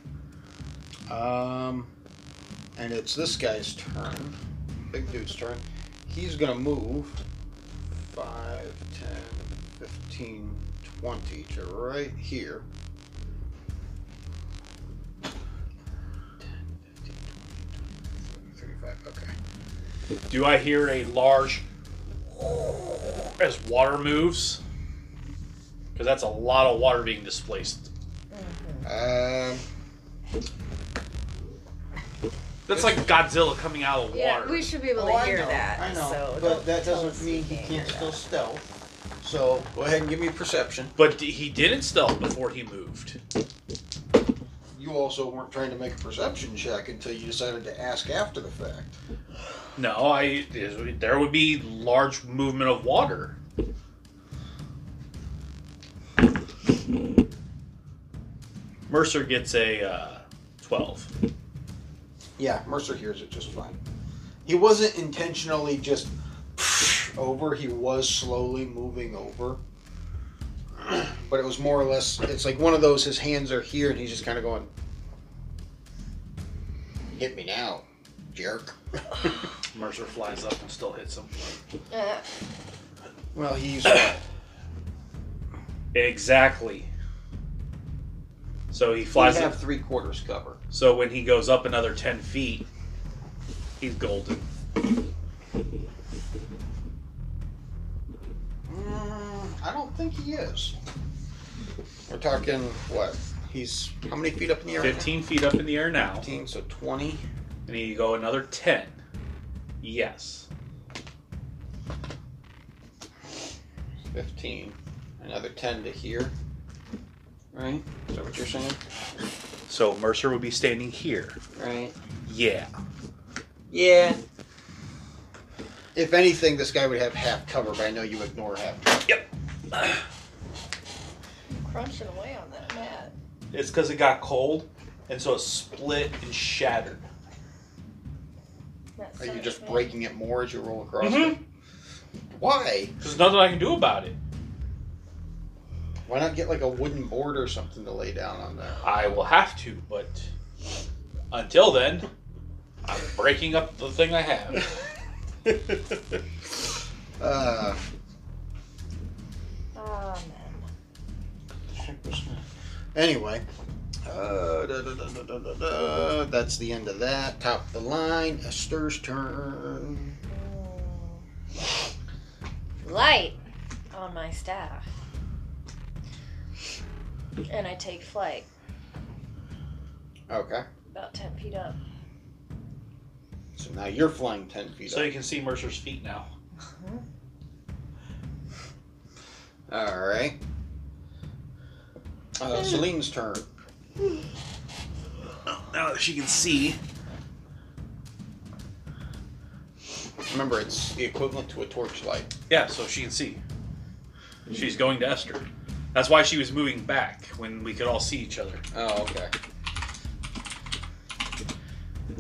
Um, and it's this guy's turn. Big dude's turn. He's gonna move 5, 10, 15, 20 to right here. 10, 15, 20, 35, okay. Do I hear a large as water moves? Because that's a lot of water being displaced. Um, That's like Godzilla coming out of the Yeah, water. we should be able oh, to I hear know, that. I know, So but don't that tell doesn't mean he can't hear still that. stealth. So go ahead and give me perception. But d- he didn't stealth before he moved. You also weren't trying to make a perception check until you decided to ask after the fact. No, I there would be large movement of water. Mercer gets a uh, twelve. Yeah, Mercer hears it just fine. He wasn't intentionally just over, he was slowly moving over. <clears throat> But it was more or less, it's like one of those, his hands are here and he's just kind of going, Hit me now, jerk. <laughs> Mercer flies up and still hits him. Uh, Well, he's. <coughs> Exactly. So he flies. we flies have up. three quarters cover. So when he goes up another ten feet, he's golden. Mm, I don't think he is. We're talking, what? He's how many feet up in the air? right now? Fifteen feet up in the air now, 15, so 20. and you go another ten. Yes. 15. Another 10 to here. Right? Is that what you're saying? So Mercer would be standing here. Right. Yeah. Yeah. If anything, this guy would have half cover, but I know you ignore half cover. Yep. crunching away on that mat. It's because it got cold, and so it split and shattered. That Are you just of breaking it more as you roll across Mhm. it? Why? There's nothing I can do about it. Why not get like a wooden board or something to lay down on there? I will have to, but until then, I'm breaking up the thing I have. <laughs> uh, Amen. Anyway, uh, da, da, da, da, da, da, da. that's the end of that. Top of the line. Esther's turn. Light on my staff. And I take flight Okay. about 10 feet up. So now you're flying 10 feet So up. you can see Mercer's feet now. <laughs> All right. Uh, <laughs> Celine's turn. Now that she can see. Remember, it's the equivalent to a torchlight. Yeah, so she can see. She's going to Esther. That's why she was moving back when we could all see each other. Oh, okay.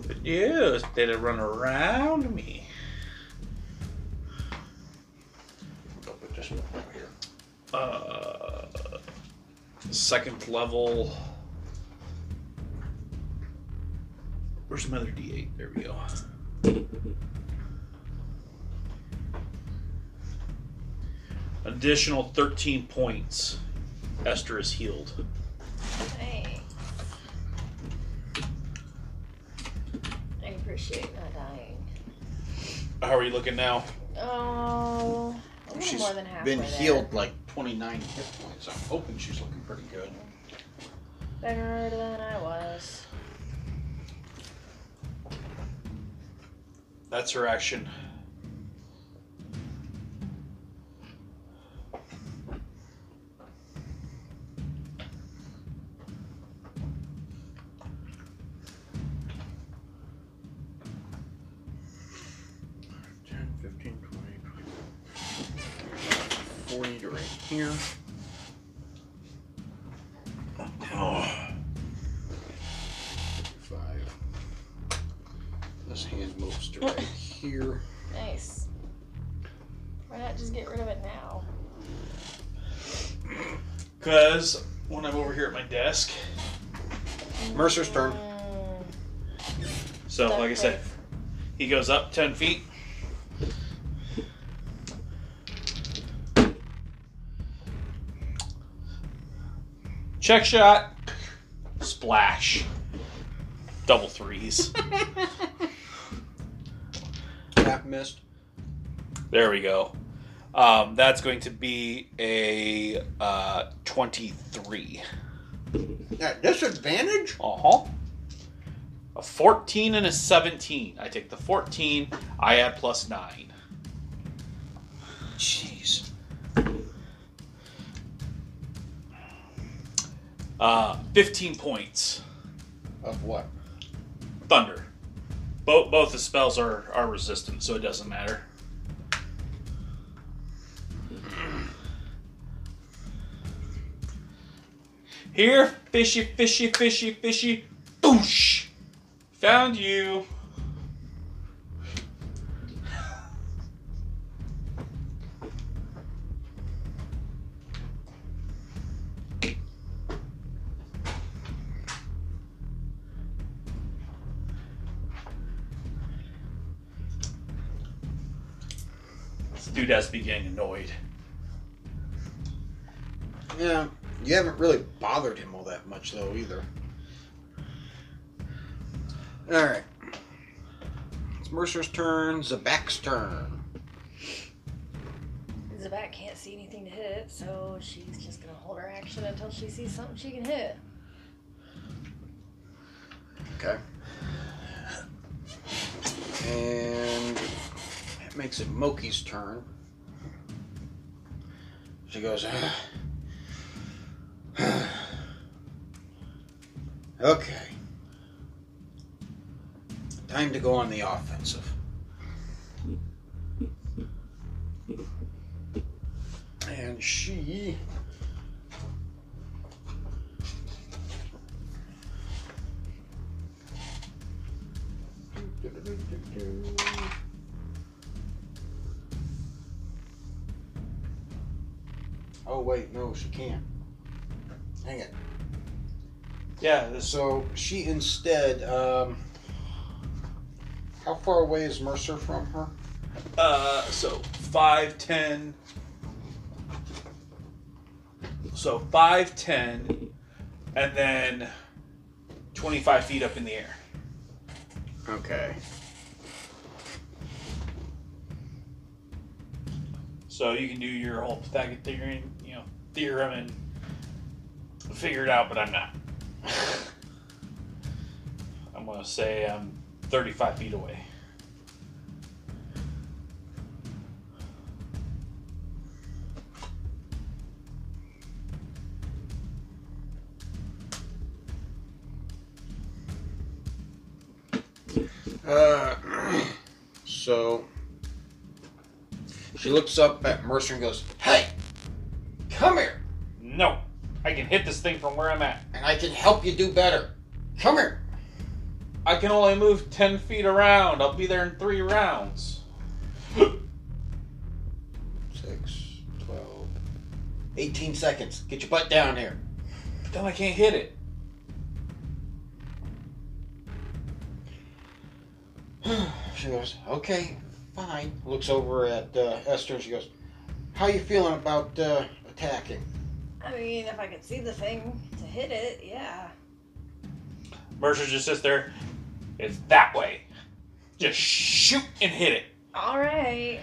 But yeah, did it run around me? I'll put this one here. Uh, second level. Where's my other D8? There we go. Additional 13 points. Esther is healed. Hey. I appreciate not dying. How are you looking now? Oh, a little She's more than halfway been there. healed like 29 hit points. I'm hoping she's looking pretty good. Better than I was. That's her action. Right here. Oh. Five. This hand moves to right here. Nice. Why not just get rid of it now? Because when I'm over here at my desk, Mercer's turn. Mm, so duct like I said, he goes up 10 feet. Check shot. Splash. Double threes. <laughs> Half missed. There we go. Um, that's going to be a uh, 23. At disadvantage? Uh huh. A 14 and a 17. I take the 14, I add plus 9. Jeez. Uh, 15 points. Of what? Thunder. Both both the spells are, are resistant, so it doesn't matter. Here, fishy, fishy, fishy, fishy, boosh! Found you. This dude has to be getting annoyed. Yeah. You haven't really bothered him all that much, though, either. Alright. It's Mercer's turn. Zabak's turn. Zabak can't see anything to hit, so she's just gonna hold her action until she sees something she can hit. Okay. And that makes it Moki's turn. She goes, <sighs> okay. Time to go on the offensive. And she Oh wait, no, she can't. Hang it. Yeah, this So she instead, um, how far away is Mercer from her? Uh, so five, ten. So five, ten, and then twenty-five feet up in the air. Okay. So you can do your whole Pythagorean theorem, and figure it out, but I'm not. <laughs> I'm gonna say I'm 35 feet away. Uh, <clears throat> so she looks up at Mercer and goes, thing from where I'm at. and I can help you do better. Come here." I can only move 10 feet around. I'll be there in three rounds. <gasps> Six, twelve, eighteen seconds. Get your butt down here. But then I can't hit it. <sighs> She goes, okay, fine. Looks over at uh, Esther and she goes, how you feeling about uh, attacking? I mean, if I could see the thing to hit it, yeah. Mercer just sits there. It's that way. Just shoot and hit it. All right.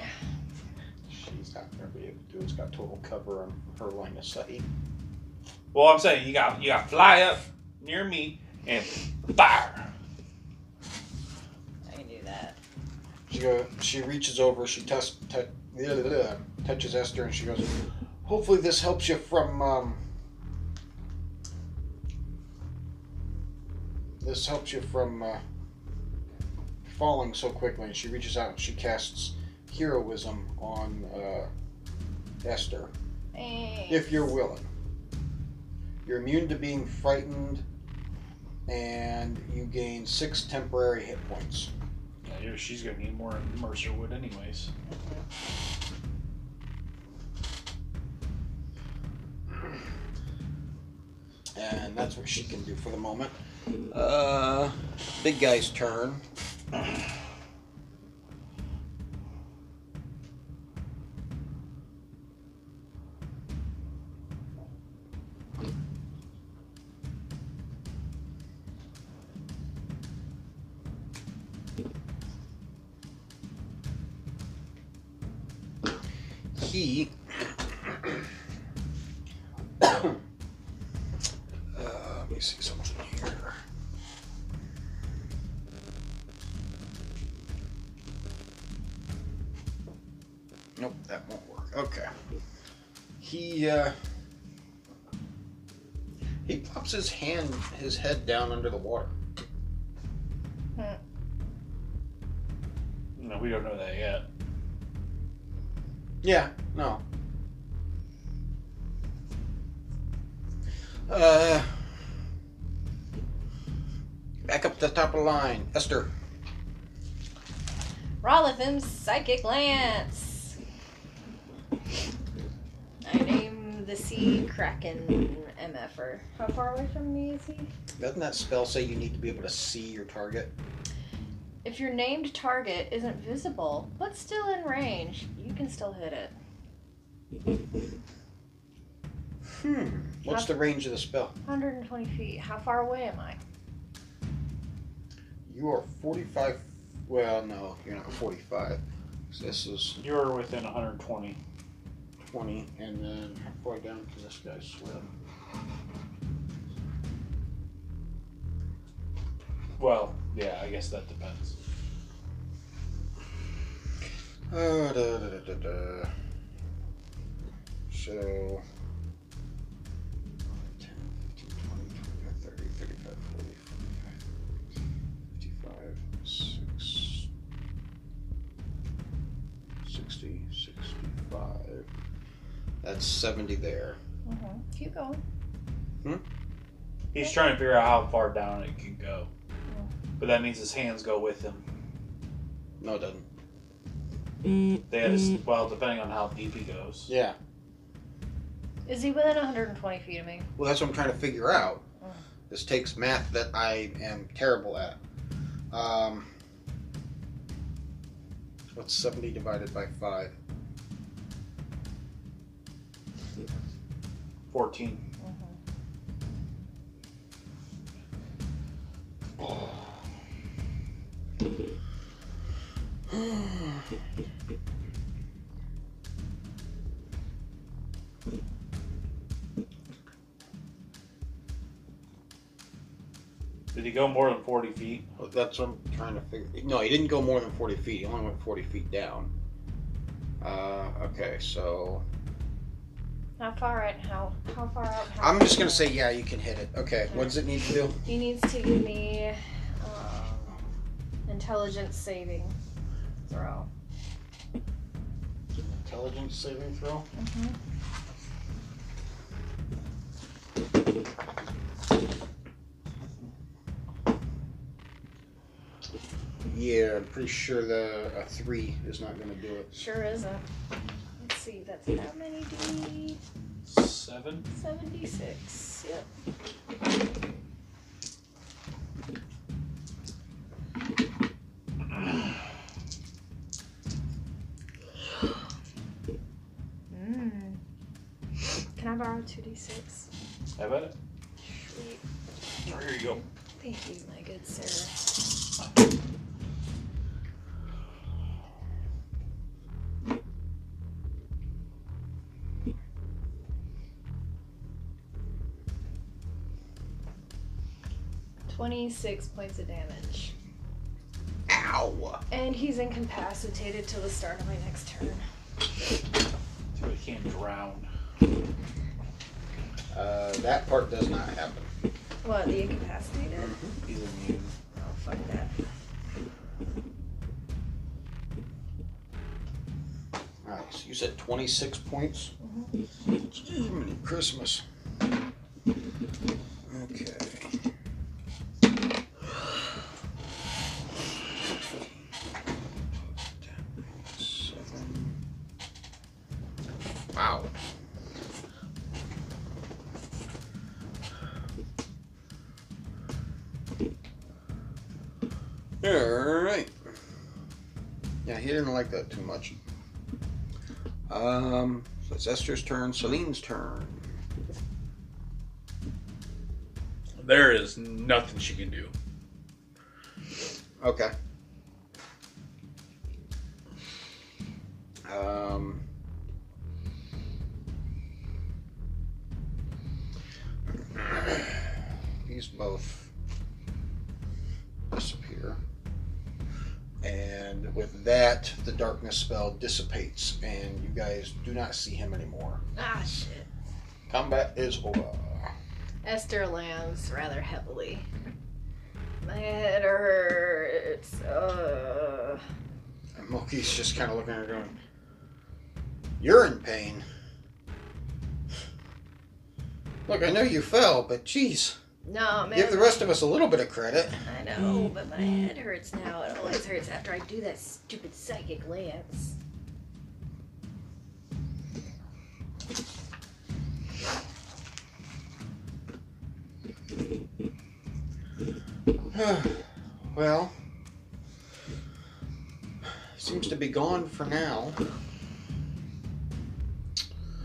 She's not going to be able to do it. It's got total cover on her line of sight. Well, I'm saying you got you got fly up near me and fire. I can do that. She go, she reaches over, she touch, touch, <laughs> touches Esther, and she goes, "Hopefully, this helps you from um, this helps you from uh, falling so quickly." And she reaches out and she casts heroism on uh, Esther, Thanks. if you're willing. You're immune to being frightened, and you gain six temporary hit points. Yeah, she's gonna need more Mercer wood, anyways. And that's what she can do for the moment. Uh, big guy's turn. Yeah, no. Uh back up to the top of the line. Esther. Raulothim's Psychic Lance. I name the sea Kraken MFer. How far away from me is he? Doesn't that spell say you need to be able to see your target? If your named target isn't visible, but still in range, you can still hit it. Hmm. What's the range of the spell? 120 feet. How far away am I? You are 45. Well, no, you're not 45. So this is You're within 120. 20, and then halfway down can this guy's swim? Well, yeah, I guess that depends. Uh, da, da, da, da. So. 10, 15, 20, 25, 30, 35, 40, 45, 55, 60, 65. That's 70 there. Mm-hmm. Keep going. Hmm? He's trying to figure out how far down it can go. But that means his hands go with him. No, it doesn't. They had to, well, depending on how deep he goes. Yeah. Is he within 120 feet of me? Well, that's what I'm trying to figure out. Mm. This takes math that I am terrible at. Um, what's 70 divided by 5? 14. Did he go more than 40 feet? Well, that's what I'm trying to figure. No, he didn't go more than 40 feet. He only went 40 feet down. Uh, okay, so How far out? How how far out? How I'm just gonna say yeah, you can hit it. Okay, what does it need to do? He needs to give me um, intelligence saving throw. Intelligence saving throw. Mm-hmm. Yeah, I'm pretty sure the a three is not gonna do it. Sure isn't. Let's see. That's how many D? Seven? Seventy six. Yep. Borrow two d six? Have at it. Sweet. Oh, here you go. Thank you, my good sir. Twenty-six points of damage, Ow! and he's incapacitated till the start of my next turn. So he can't drown. Uh, that part does not happen. What? The incapacitated? He's immune. Oh, fuck that. Alright, so you said 26 points? Jiminy Christmas. Okay. Much. Um, so it's Esther's turn, Celine's turn. There is nothing she can do. Okay. Darkness spell dissipates, and you guys do not see him anymore. Ah, shit. Combat is over. Esther lands rather heavily. My head hurts. Uh, And Moki's just kind of looking at her going, You're in pain. Look, I know you fell, but geez, no, man. give the rest of us a little bit of credit. I know, but my head hurts now. It always hurts after I do that stupid psychic lance. <sighs> well, seems to be gone for now.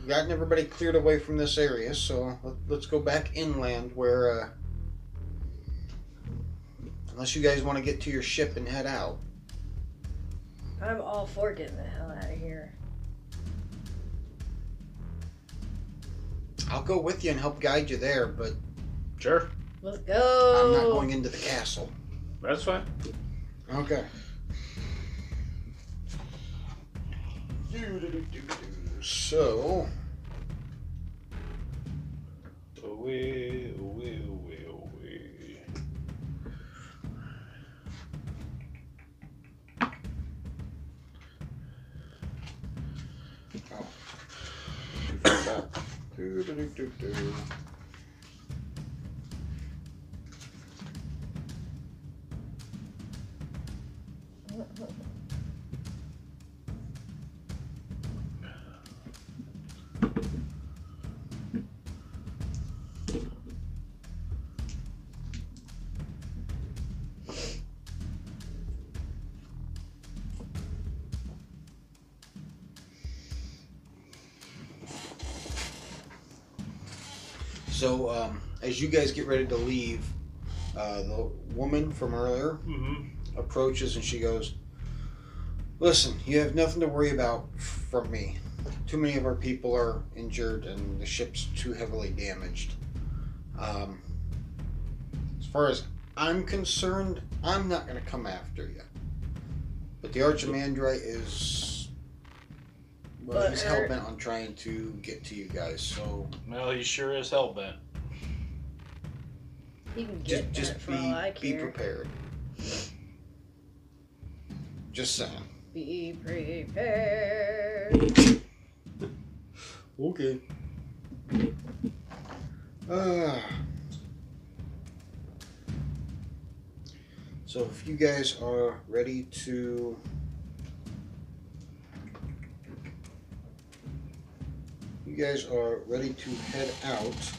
We've gotten everybody cleared away from this area, so let- let's go back inland where, uh, unless you guys want to get to your ship and head out. I'm all for getting the hell out of here. I'll go with you and help guide you there, but Sure. Let's go. I'm not going into the castle. That's fine. Okay. So, Away, away, away, away. Do-do-do-do-do. Oh. So, um, as you guys get ready to leave, uh, the woman from earlier Mm-hmm. approaches and she goes, Listen, you have nothing to worry about from me. Too many of our people are injured and the ship's too heavily damaged. Um, as far as I'm concerned, I'm not going to come after you. But the Archimandrite is. Well, he's But hell er- bent on trying to get to you guys, so Well, he sure is hell bent. You can just get just that for be all I be prepared. Just saying. Be prepared. Okay. Uh, so if you guys are ready to you guys are ready to head out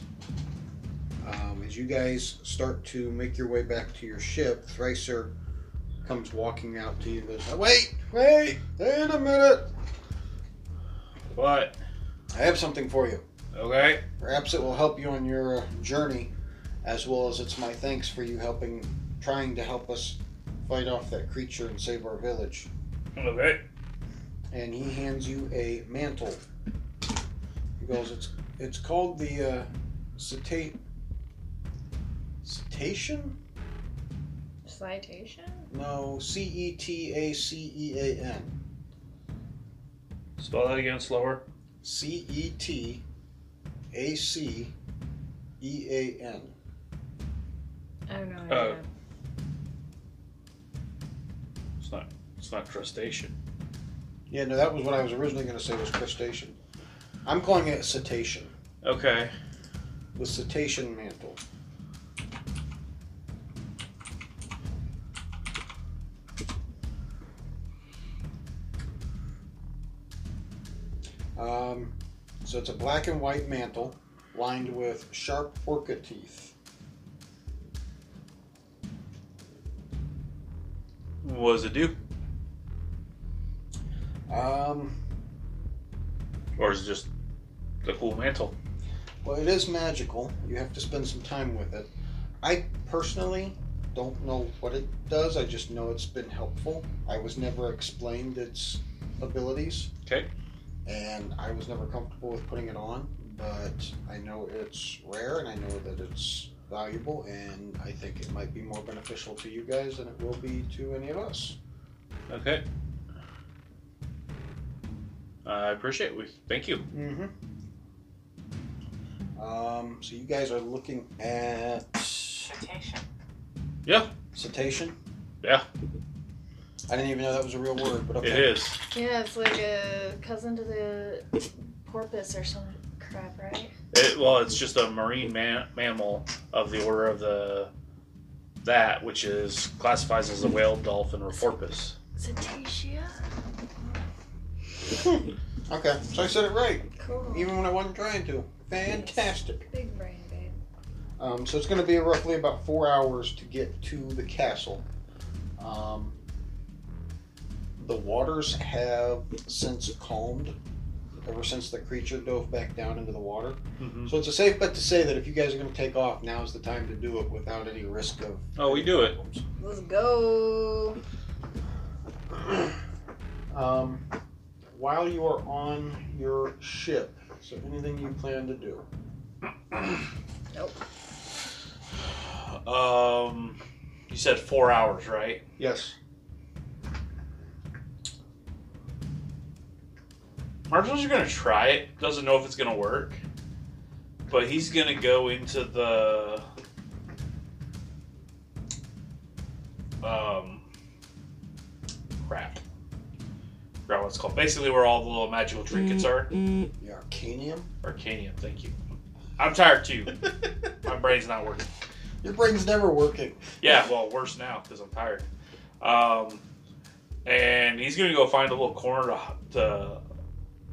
um, as you guys start to make your way back to your ship thricer comes walking out to you and goes wait wait wait a minute What? i have something for you Okay. Perhaps it will help you on your uh, journey, as well as it's my thanks for you helping, trying to help us fight off that creature and save our village. Okay. And he hands you a mantle. He goes, "It's it's called the uh, ceta- cetacean? Citation? No, C E T A C E A N. Spell that again slower. C E T A C E A N. I don't know. Oh. It's not. It's not crustacean. Yeah, no, that was what I was originally going to say was crustacean. I'm calling it cetacean. Okay. The cetacean mantle. Um, so it's a black and white mantle lined with sharp orca teeth. What does it do? Um, Or is it just the cool mantle? well, it is magical. You have to spend some time with it. I personally don't know what it does. I just know it's been helpful. I was never explained its abilities. Okay. and I was never comfortable with putting it on, but I know it's rare and I know that it's valuable, and I think it might be more beneficial to you guys than it will be to any of us. Okay. I appreciate it. We thank you. Mm-hmm. Um, so you guys are looking at Cetacean. Yeah. cetacean. Yeah. I didn't even know that was a real word, but okay. It is. Yeah, it's like a cousin to the porpoise or some crap, right? It, well, it's just a marine man- mammal of the order of the that which is classifies as a whale, dolphin, or porpoise. Cetacea? <laughs> Okay, so I said it right, Cool. even when I wasn't trying to. Fantastic. Big brain, babe. Um, so it's going to be roughly about four hours to get to the castle. Um, the waters have since calmed ever since the creature dove back down into the water. Mm-hmm. So it's a safe bet to say that if you guys are going to take off, now is the time to do it without any risk of. Oh, we do it. Let's go. <clears throat> Um, while you are on your ship, is there anything you plan to do? Nope. Um, you said four hours, right? Yes. Marshall's gonna try it. Doesn't know if it's gonna work, but he's gonna go into the um crap. Forgot what it's called. Basically, where all the little magical trinkets are. The Arcanium? Arcanium. Thank you. I'm tired too. <laughs> My brain's not working. Your brain's never working. Yeah, well, worse now because I'm tired. Um, and he's gonna go find a little corner to, to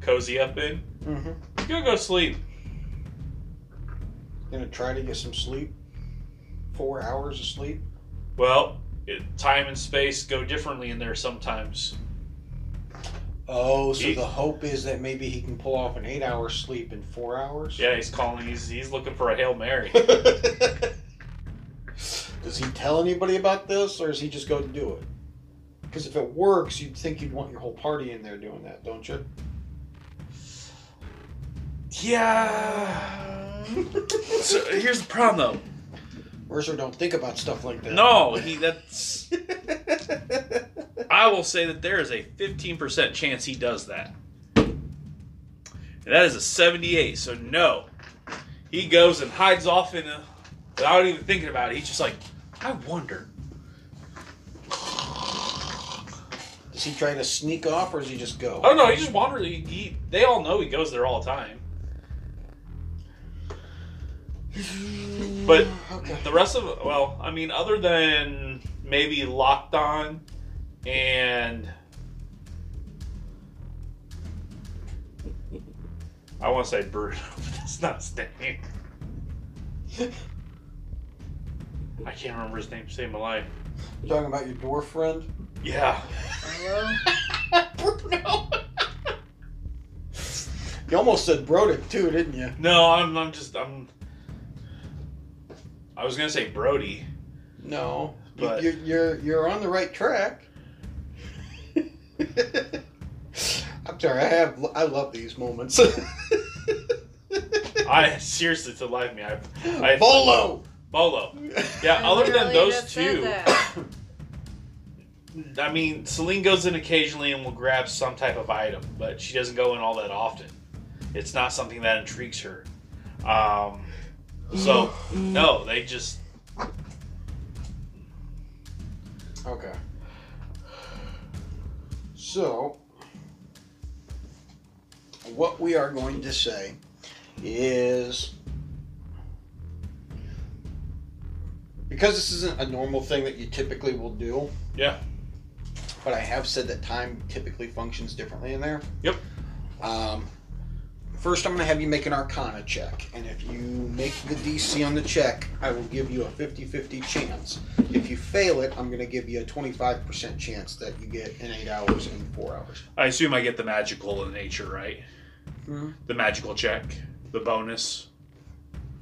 cozy up in. Mm-hmm. He's gonna go sleep. Gonna try to get some sleep. Four hours of sleep. Well, it, time and space go differently in there sometimes. Oh, so He- the hope is that maybe he can pull off an eight-hour sleep in four hours. Yeah, he's calling. He's he's looking for a hail mary. <laughs> Does he tell anybody about this, or is he just going to do it? Because if it works, you'd think you'd want your whole party in there doing that, don't you? yeah. <laughs> So here's the problem, though. Mercer don't think about stuff like that. No, he that's. <laughs> I will say that there is a 15% chance he does that. And that is a 78, so no. He goes and hides off in a. Without even thinking about it, he's just like, I wonder. Does he try to sneak off, or does he just go? Oh no, he just wanders. He, he, they all know he goes there all the time. <laughs> But Okay. the rest of well, I mean, other than maybe Locked On and I want to say Bruno, but that's not his <laughs> name. I can't remember his name. Save my life. You talking about your dwarf friend? Yeah. <laughs> Bruno. You almost said Brodick too, didn't you? No, I'm, I'm just I'm. I was gonna say Brody. No, But- you're, you're you're on the right track. <laughs> I'm sorry. I have I love these moments. <laughs> I seriously to life me. I, I Bolo. Bolo. Yeah, I <laughs> other than literally those two. <coughs> I mean, Celine goes in occasionally and will grab some type of item, but she doesn't go in all that often. It's not something that intrigues her. Um, so no, they just Okay. So, what we are going to say is because this isn't a normal thing that you typically will do. Yeah. But I have said that time typically functions differently in there. Yep. Um, first, I'm going to have you make an Arcana check. And if you make the DC on the check, I will give you a 50 50 chance. If you fail it, I'm going to give you a 25% chance that you get in 8 hours in 4 hours. I assume I get the magical in nature, right? Mhm. The magical check, the bonus.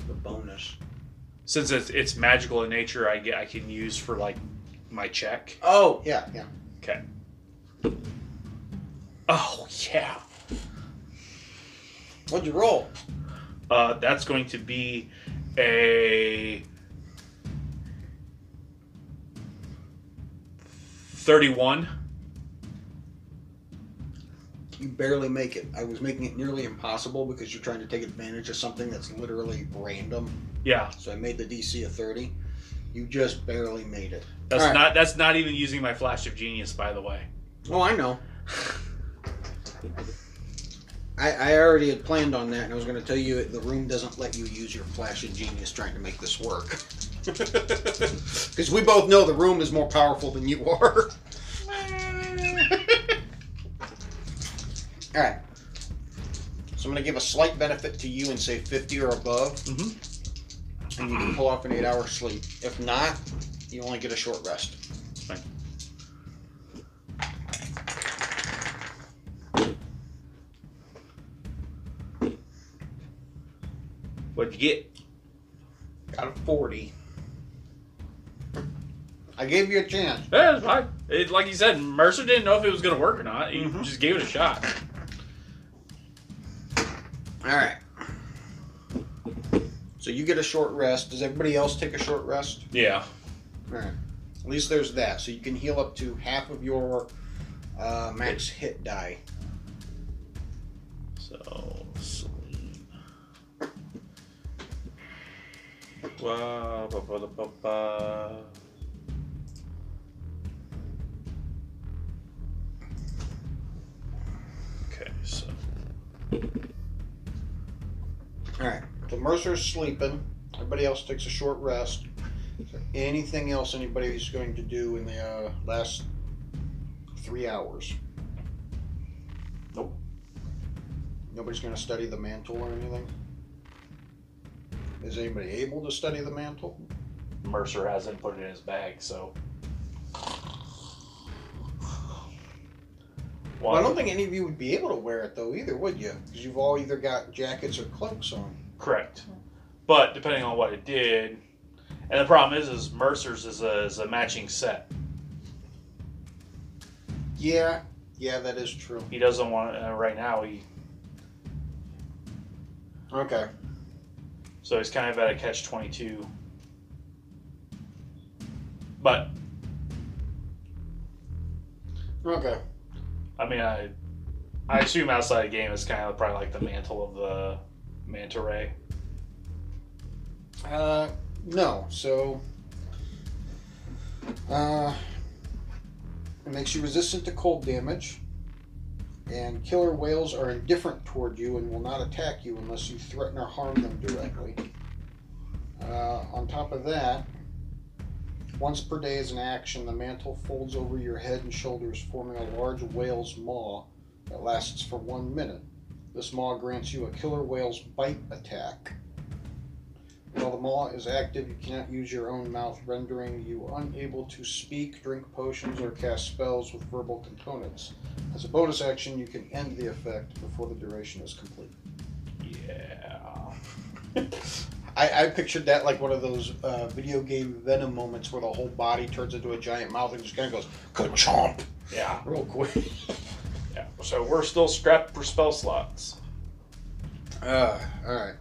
The bonus. Since it's, it's magical in nature, I get I can use for like my check. Oh, yeah, yeah. Okay. Oh yeah. What'd you roll? Uh, that's going to be a thirty-one. You barely make it. I was making it nearly impossible because you're trying to take advantage of something that's literally random. Yeah, So I made the DC a 30. You just barely made it. that's All right. not that's not even using my flash of genius, by the way. Oh, I know. <laughs> I, I already had planned on that, and I was going to tell you the room doesn't let you use your flash of genius trying to make this work. <laughs> Because we both know the room is more powerful than you are. <laughs> All right. So I'm going to give a slight benefit to you and say 50 or above, Mhm. and you can pull off an eight-hour sleep. If not, you only get a short rest. Fine. What'd you get? Got a 40. I gave you a chance. Yeah, it's fine. It, like you said, Mercer didn't know if it was going to work or not. He Mhm. just gave it a shot. All right. So you get a short rest. Does everybody else take a short rest? Yeah. All right. At least there's that. So you can heal up to half of your uh, max hit die. So, Wah, ba, ba, ba, ba. Okay, so All right. So Mercer's sleeping. Everybody else takes a short rest. Is there anything else anybody's going to do in the uh, last three hours? Nope. Nobody's going to study the mantle or anything? Is anybody able to study the mantle? Mercer hasn't put it in his bag, so. Well, I don't think any of you would be able to wear it though either, would you? Because you've all either got jackets or cloaks on. Correct. But depending on what it did, and the problem is, is Mercer's is a, is a matching set. Yeah, yeah, that is true. He doesn't want uh, right now. He Okay. So he's kind of at a catch twenty two. But Okay. I mean, I I assume outside the game is kind of probably like the mantle of the manta ray. Uh, no. So, uh, it makes you resistant to cold damage, and killer whales are indifferent toward you and will not attack you unless you threaten or harm them directly. Uh, on top of that, once per day as an action, the mantle folds over your head and shoulders, forming a large whale's maw that lasts for one minute. This maw grants you a killer whale's bite attack. While the maw is active, you cannot use your own mouth, rendering you unable to speak, drink potions, or cast spells with verbal components. As a bonus action, you can end the effect before the duration is complete. Yeah. <laughs> I, I pictured that like one of those uh, video game Venom moments where the whole body turns into a giant mouth and just kind of goes ka-chomp Yeah. real quick. <laughs> Yeah. So we're still strapped for spell slots. Uh, all right.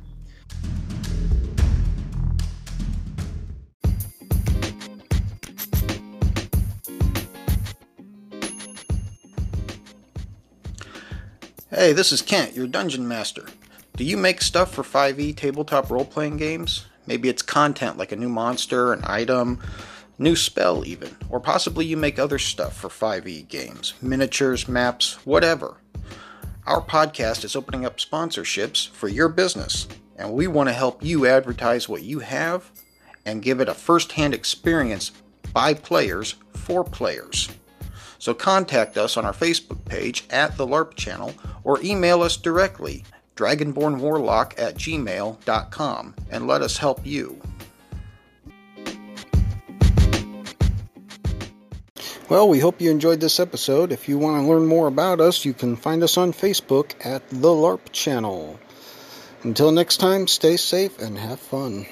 Hey, this is Kent, your dungeon master. Do you make stuff for 5e tabletop role playing games? Maybe it's content like a new monster, an item, new spell, even. Or possibly you make other stuff for 5e games miniatures, maps, whatever. Our podcast is opening up sponsorships for your business, and we want to help you advertise what you have and give it a first hand experience by players for players. So contact us on our Facebook page at the LARP channel or email us directly, dragonbornwarlock at gmail.com, and let us help you. Well, we hope you enjoyed this episode. If you want to learn more about us, you can find us on Facebook at the LARP channel. Until next time, stay safe and have fun.